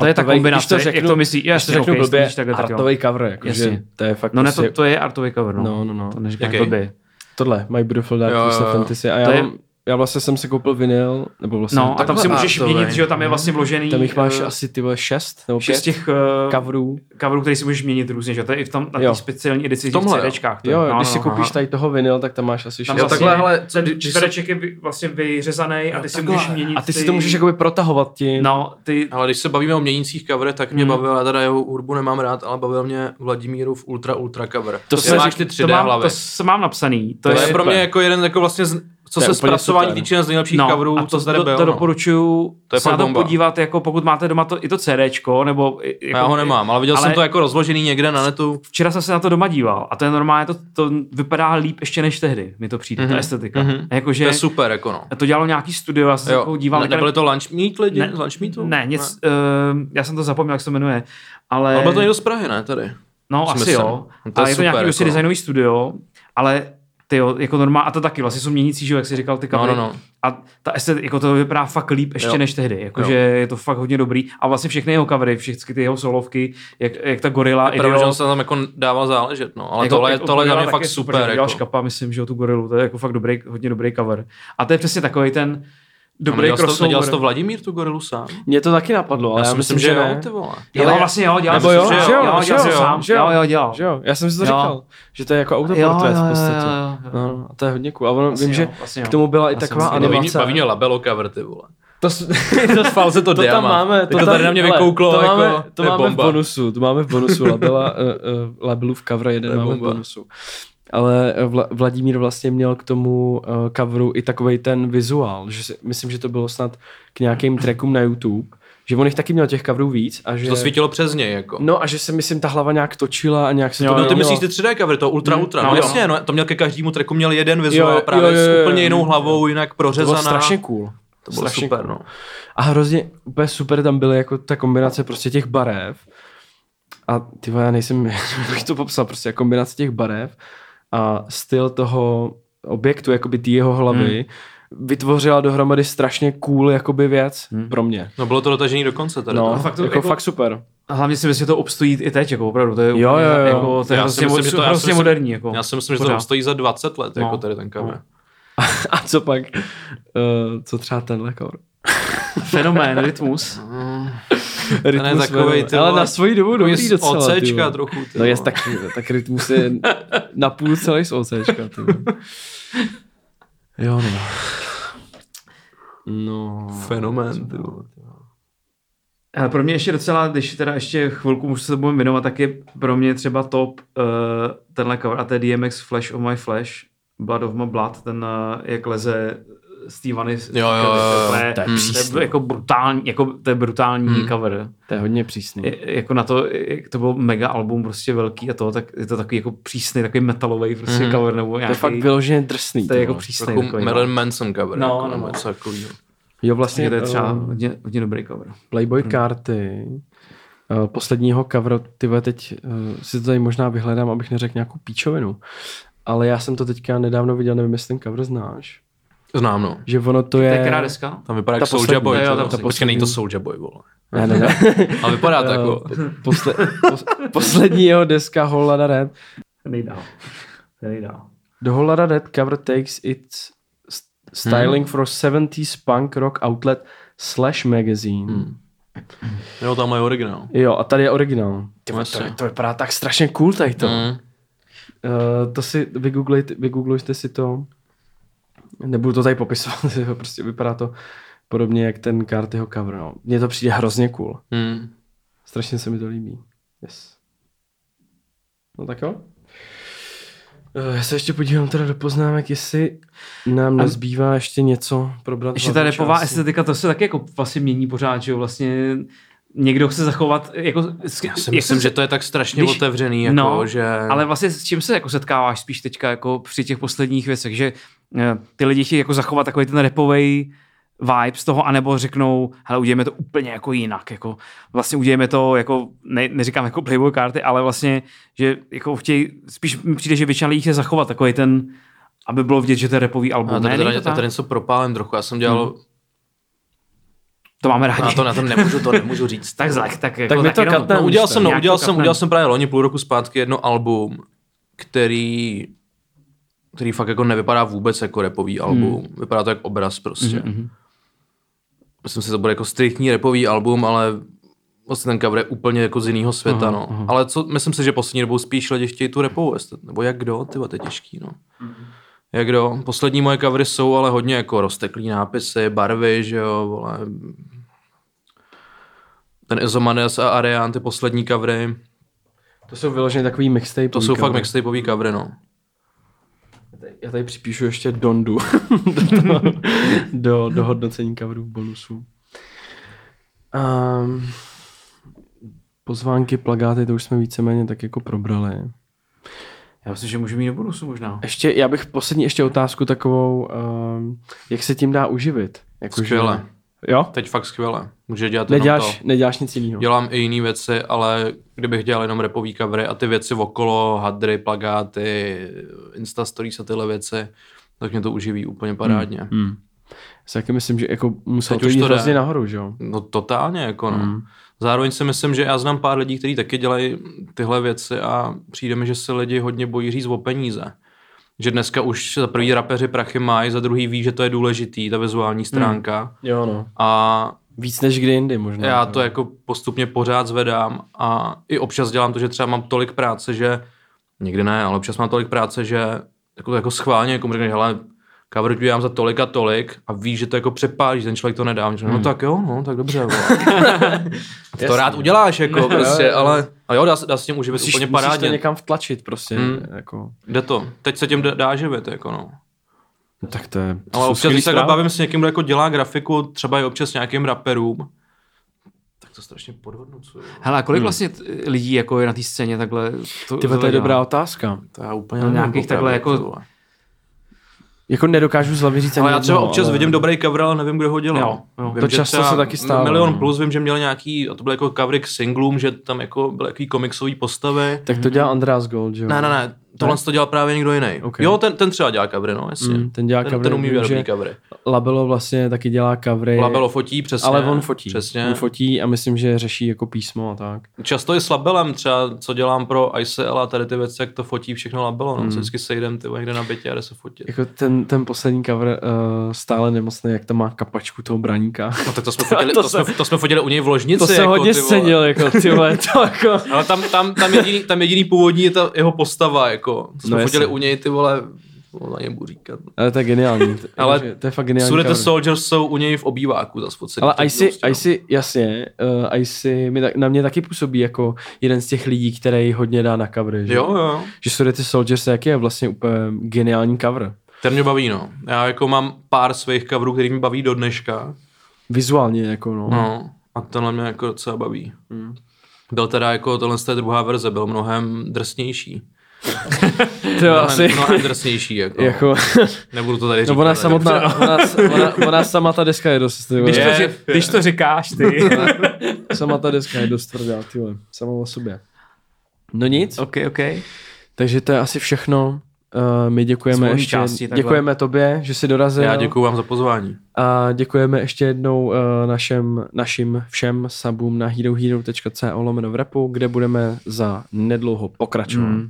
To je ta artovej- kombinace, když jak to myslí, když to řeknu ok, blbě, myslíš takhle, tak jo. artový cover, jakože Jasně. to je fakt No ne, prostě, to, to je artový cover, no. No, no, no. To neříkáš Jaký? blbě. tohle, My Beautiful Dark Jo, jo, Twisted jo. Fantasy a já, To je- mám, já vlastně jsem si koupil vinyl, nebo vlastně No, a tam si můžeš měnit, že jo, tam je vlastně vložený tam jich máš eh, asi ty vole šest nebo pět šest těch uh, coverů. coverů, který si můžeš měnit různě, že jo? To je i v tom, na Jo. té speciální edici v těch tomhle, jo. CDčkách. to je. Jo, No, když no, si no, koupíš aha. tady toho vinyl, tak tam máš asi Tam šest. Jo, vlastně, takhle, hele, ten čtvereček je vlastně vyřezaný a ty si takhle. můžeš měnit A ty si to můžeš jakoby protahovat tím. No, ty... Ale když se bavíme o měnících coverech, tak mě Hmm. bavil, já teda jeho hudbu nemám rád, ale bavil mě Vladimírův Ultra Ultra cover. To To se máš ty to 3D mám, hlavy. to mám napsaný. To, To, je, je, pro mě jako jeden jako vlastně, z- co se zpracování týče z nejlepších no, coverů, a to, co tady to, byl. to no. doporučuju To je se na to podívat, jako pokud máte doma to, i to CDčko, nebo... i- Jako, A já ho nemám, ale viděl ale- jsem to jako rozložený někde na netu. Včera jsem se na to doma díval a to je normálně, to, to vypadá líp ještě než tehdy, mi to přijde, mm-hmm. ta Mhm, estetika. mhm. Mm-hmm. Jakože, To je super, jako no. to dělalo nějaký studio, já jsem se jako díval. ne, nebyly to lunch meet lidi? Ne, lunch meetu? Ne, nic, ne. Uh, já jsem to zapomněl, jak se to jmenuje, ale... Ale byl to někdo z Prahy, ne, tady? No, si asi jo. No to je to nějaký prostě jako. designový studio, ale ty jo, jako normálně, a to taky vlastně jsou měnící, že jo, jak jsi říkal, ty No, covery. no, no. A ta estet, jako to vypadá fakt líp ještě Jo. než tehdy, jakože je to fakt hodně dobrý. A vlastně všechny jeho covery, všechny ty jeho solovky, jak, jak ta gorila, Pravda, že on se tam jako dával záležet, no. Ale jako- tohle, jako tohle je mě taky fakt je super, Dělal jako. škapa, myslím, že jo, tu gorilu, to je jako fakt dobrý, hodně dobrý cover. A to je přesně takový ten dobrý Dělal jsi to, crossover. dělal jsi to Vladimír, tu gorilu sám? Mě to taky napadlo, ale Já já, si myslím, že jo, ty vole. Jo, Ale- vlastně jo, dělal Nebo jsem jo, si- že jo, jo, že dělal sám, že jo. jo, jo, dělal. Že jo, já jsem si to Jo. říkal, že to je jako autoportrét jo, v jo, podstatě. jo, jo. No, a to je hodně cool. A ono, Vlastně vím, jo, že vlastně k tomu byla i taková animace. baví mě labelo cover, ty vole. To, To spal se to, to tam máme, to, to tam, tady na mě vykouklo, to jako, máme, to je máme v bonusu, to máme v bonusu, labela, uh, uh, labelův cover jeden To je máme v bonusu. Ale Vla, Vladimír vlastně měl k tomu uh, coveru i takovej ten vizuál, že si, myslím, že to bylo snad k nějakým trackům na YouTube, že on jich taky měl těch coverů víc a že... To svítilo přes něj, jako. No a že se myslím ta hlava nějak točila a nějak se Jo, to No, ty myslíš ty 3D covery, to ultra ultra, no no, jasně, no, to měl ke každému tracku měl jeden vizuál, Jo, právě jo, jo, s jo, úplně jo. jinou hlavou, jinak To bylo prořezaná. strašně cool. To bylo strašně super, cool. no. A hrozně úplně super tam byly jako ta kombinace prostě těch barev. A ty já nejsem, jak bych to popsal, prostě kombinace těch barev a styl toho objektu, jakoby ty jeho hlavy, hmm. vytvořila dohromady strašně cool jakoby věc hmm. pro mě. No bylo to dotažený do konce tady. No, fakt to jako, jako- fakt super. A hlavně si myslím, že to obstojí i teď, jako opravdu, to je Jo, úplně, jo, jo. jako, to je Já hrozně, myslím, to- já si hrozně myslím- moderní, jako. Já si myslím, že to stojí za 20 let, jako No. tady ten cover. No. A co pak? Uh, co třeba tenhle cover? Fenomén, rytmus. Ten je takovej, ty ale na svoji dobu dobrý z docela. ty OCčka vole. trochu. Ty No je vole. tak, tak rytmus je na půl celý z OCčka. Ty. jo, no. No. Fenomén, ty vole. Ale pro mě ještě docela, když teda ještě chvilku můžu se tomu věnovat, tak je pro mě třeba top uh, tenhle cover a to je DMX Flash of My Flash, Blood of My Blood, ten uh, jak leze Steveny. Jo, jo, jo, To je, to je to je přísný. jako brutální, jako, to je brutální Hmm. cover. To je hodně přísný. Je, jako na to, jak to byl mega album prostě velký a to, tak je to takový jako přísný, takový metalový prostě Mhm. cover nebo To je nějaký, fakt vyloženě drsný. to je jako přísný. Jako takový, Marilyn Manson cover. No, jako, no, nebo no. něco takovýho. Jo, vlastně to je třeba eh, hodně, hodně dobrý cover. Playboy karty, uh, posledního coveru, ty teď uh, si to tady možná vyhledám, abych neřekl nějakou píčovinu. Ale já jsem to teďka nedávno viděl, nevím, jestli ten cover znáš. Znám, no. Že ono to To je... je která deska? Tam vypadá Ta jako Soulja poslední. Boy. Jo, to ta poslední. Počkej, není to Soulja Boy, vole. Ne, ne, ne. Ale vypadá to jako... Eh, posle, pos, poslední jeho deska Hollada Red. Nejdál. Nejdál. The Hollada Red cover takes its st- styling for 70s punk rock outlet Slash magazine. Hmm. Jo, tam je originál. Jo, a tady je originál. Ty, to, to vypadá tak strašně cool tady to. Mm. Uh, to si vygooglejte, vygooglujte si to. Nebudu to tady popisovat, prostě vypadá to podobně jak ten Cartyho cover. No. Mně to přijde hrozně cool. Mm. Strašně se mi to líbí. Yes. No tak jo. Eh, Já se ještě podívám teda do poznámek, jestli nám nezbývá ještě něco probrat. Ještě ta repová estetika, to se taky jako vlastně mění pořád, že jo, vlastně někdo chce zachovat, jako, Já si myslím, že to je tak strašně Když- otevřený, jako, no, že... Ale vlastně s čím se jako setkáváš spíš teďka jako při těch posledních věcech, že eh, ty lidi chtějí jako zachovat takový ten repový vibe z toho, anebo řeknou, hele, uděláme to úplně jako jinak, jako vlastně uděláme to jako, ne, neříkám jako playboy karty, ale vlastně, že jako chtějí, spíš mi přijde, že většina lidí chce zachovat takový ten, aby bylo vidět, že to je repový album. A ne, tady, není tady, to tak? tady něco propálím trochu. Já jsem dělal... Hmm. To máme rádi. Na to, na to nemůžu, to nemůžu říct. tak zlak, tak, jako, Tak mi to jenom- katne No, udělal jsem, no, udělal jsem, udělal jsem právě loni půl roku zpátky jedno album, který který fakt jako nevypadá vůbec jako repový album. Hmm. Vypadá to jako obraz prostě. Mhm. Myslím si, že to bude jako striktní repový album, ale vlastně ten cover je úplně jako z jiného světa, Aha, no. aha. Ale co, myslím si, že poslední dobou spíš lidi chtějí tu repovou estet, nebo jak kdo, ty to je těžký, no. Jak kdo, poslední moje covery jsou ale hodně jako rozteklý nápisy, barvy, že jo, vole. Ten Izomanes a Ariane, ty poslední covery, To jsou vyloženě takový mixtape. to jsou fakt mixtapeový covery, no. Já tady připíšu ještě Dondu do, toho- do, do hodnocení coverů bonusu. Um, pozvánky, plagáty, to už jsme víceméně tak jako probrali. Já myslím, že můžeme jít do bonusu možná. Ještě, já bych poslední ještě otázku takovou, um, jak se tím dá uživit? Jako, že- Skvěle. Jo? Teď fakt skvěle. Může dělat Neděláš, to. neděláš nic jiného. Dělám i jiné věci, ale kdybych dělal jenom repový covery a ty věci okolo, hadry, plagáty, Insta stories a tyhle věci, tak mě to uživí úplně parádně. Hmm. Hmm. Já si myslím, že jako musel Teď to jít hrozně nahoru, že jo? No totálně, jako no. Hmm. Zároveň si myslím, že já znám pár lidí, kteří taky dělají tyhle věci a přijde mi, že se lidi hodně bojí říct o peníze. Že dneska už za prvý rapeři prachy mají, za druhý ví, že to je důležitý, ta vizuální stránka. Jo, no. A Víc než kdy jindy možná. já to jako postupně pořád zvedám a i občas dělám to, že třeba mám tolik práce, že nikdy ne, ale občas mám tolik práce, že jako, jako schválně jako řekneš, hele, cover dělám za tolik a tolik a víš, že to jako přepálí, že ten člověk to nedá. Hmm. No tak jo, no, tak dobře. to rád uděláš, jako prostě, ale, ale jo, dá, dá se tím uživit musíš, úplně musíš to parádně. někam vtlačit prostě. Hmm. Jako. Jde to. Teď se tím dá, dá živit, jako no. No, tak to je... To Ale jsou občas, když se bavím s někým, kdo jako dělá grafiku, třeba i občas s nějakým rapperům, tak to strašně podhodnocuju. Hele, a kolik vlastně t- lidí jako je na té scéně takhle? To, Ty vole, to je dobrá otázka. To já úplně No, nějakých takhle jako-. Jako nedokážu z hlavy říct Ale já třeba občas ale- vidím dobrý cover, ale nevím, kdo ho dělal. Jo, jo. Vím, To často se taky stává, Milion no. plus vím, že měl nějaký, a to byly jako covery k singlům, že tam jako byly jaký komiksové postavy. Tak to dělá Andreas Gold, že jo? Ne, ne, ne, Tohle to dělá právě někdo jiný. Ok. Jo, ten, ten třeba dělá covery, no, jasně. Mm, ten dělá ten, covery, ten umí dobrý covery. Labelo vlastně taky dělá covery. Labelo fotí, přesně. ale on fotí. Přesně. On fotí a myslím, že řeší jako písmo a tak. Často i s labelem, třeba co dělám pro ICL a tady ty věci, jak to fotí všechno labelo. No. Mm. Mm. Vždycky sejdem ty někde na bytě a jde se fotit. Jako ten, ten poslední cover uh, stále nemocný, jak tam má kapačku toho braníka. No tak to jsme fotili, To to, jsme, to jsme fotili u něj v ložnici. To jsem jako, hodně scenil, jako ty vole, to jako... Ale tam, tam, tam, jediný, tam jediný původní je ta jeho postava, jako. To jsme No fotili u něj, ty vole, na něm budu říkat. Ale to je geniální. To- Ale jakože to je fakt geniální cover. Soldiers jsou u něj v obýváku zase focený. Ale Tak IC, prostě, no. Jasně, uh, IC mi na mě taky působí jako jeden z těch lidí, který hodně dá na covery. Že, Jo, jo. že ty Soldiers jaký je vlastně úplně geniální cover. Ten mě baví, no. Já jako mám pár svých coverů, který mě baví do dneška. Vizuálně jako no. No. A tenhle mě jako docela baví. Mm. Byl teda jako, tohle z té druhá verze, byl mnohem drsnější. To Mnohem, asi mnohem drsnější, jako. jako, Nebudu to tady říkat. no ona ale samotná, ona, ona, ona, sama ta deska je dost, ty Když, to, Je, je. když to říkáš ty. sama ta deska je dost tvrdá, ty vole, sama o sobě. No nic, ok, ok. takže to je asi všechno. Uh, my děkujeme ještě, části takhle. děkujeme tobě, že jsi dorazil. Já děkuji vám za pozvání. A děkujeme ještě jednou uh, našem, našim všem subům na herohero.co lomeno v repu, kde budeme za nedlouho pokračovat. Mm.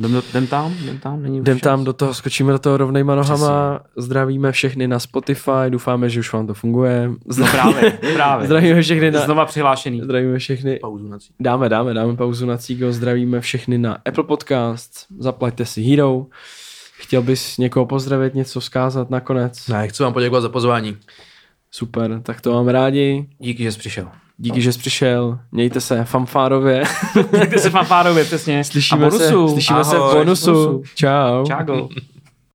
Jdem, do- jdem tam, jdem tam, není Jdem tam do toho, skočíme do toho rovnejma nohama, zdravíme všechny na Spotify, doufáme, že už vám to funguje. No Zdra- právě, právě. zdravíme všechny na... Znova přihlášený. Zdravíme všechny. Pauzu na cíl. Dáme, dáme, dáme pauzu na Cígo, zdravíme všechny na Apple Podcast, zaplaťte si Hero. Chtěl bys někoho pozdravit, něco vzkázat nakonec? Ne, chci vám poděkovat za pozvání. Super, tak to máme rádi. Díky, že jsi přišel. Díky, že jsi přišel. Mějte se fanfárově. Díky se fanfárově, přesně. Slyšíme se, slyšíme se v Ahoj. bonusu. Čau. Čágo.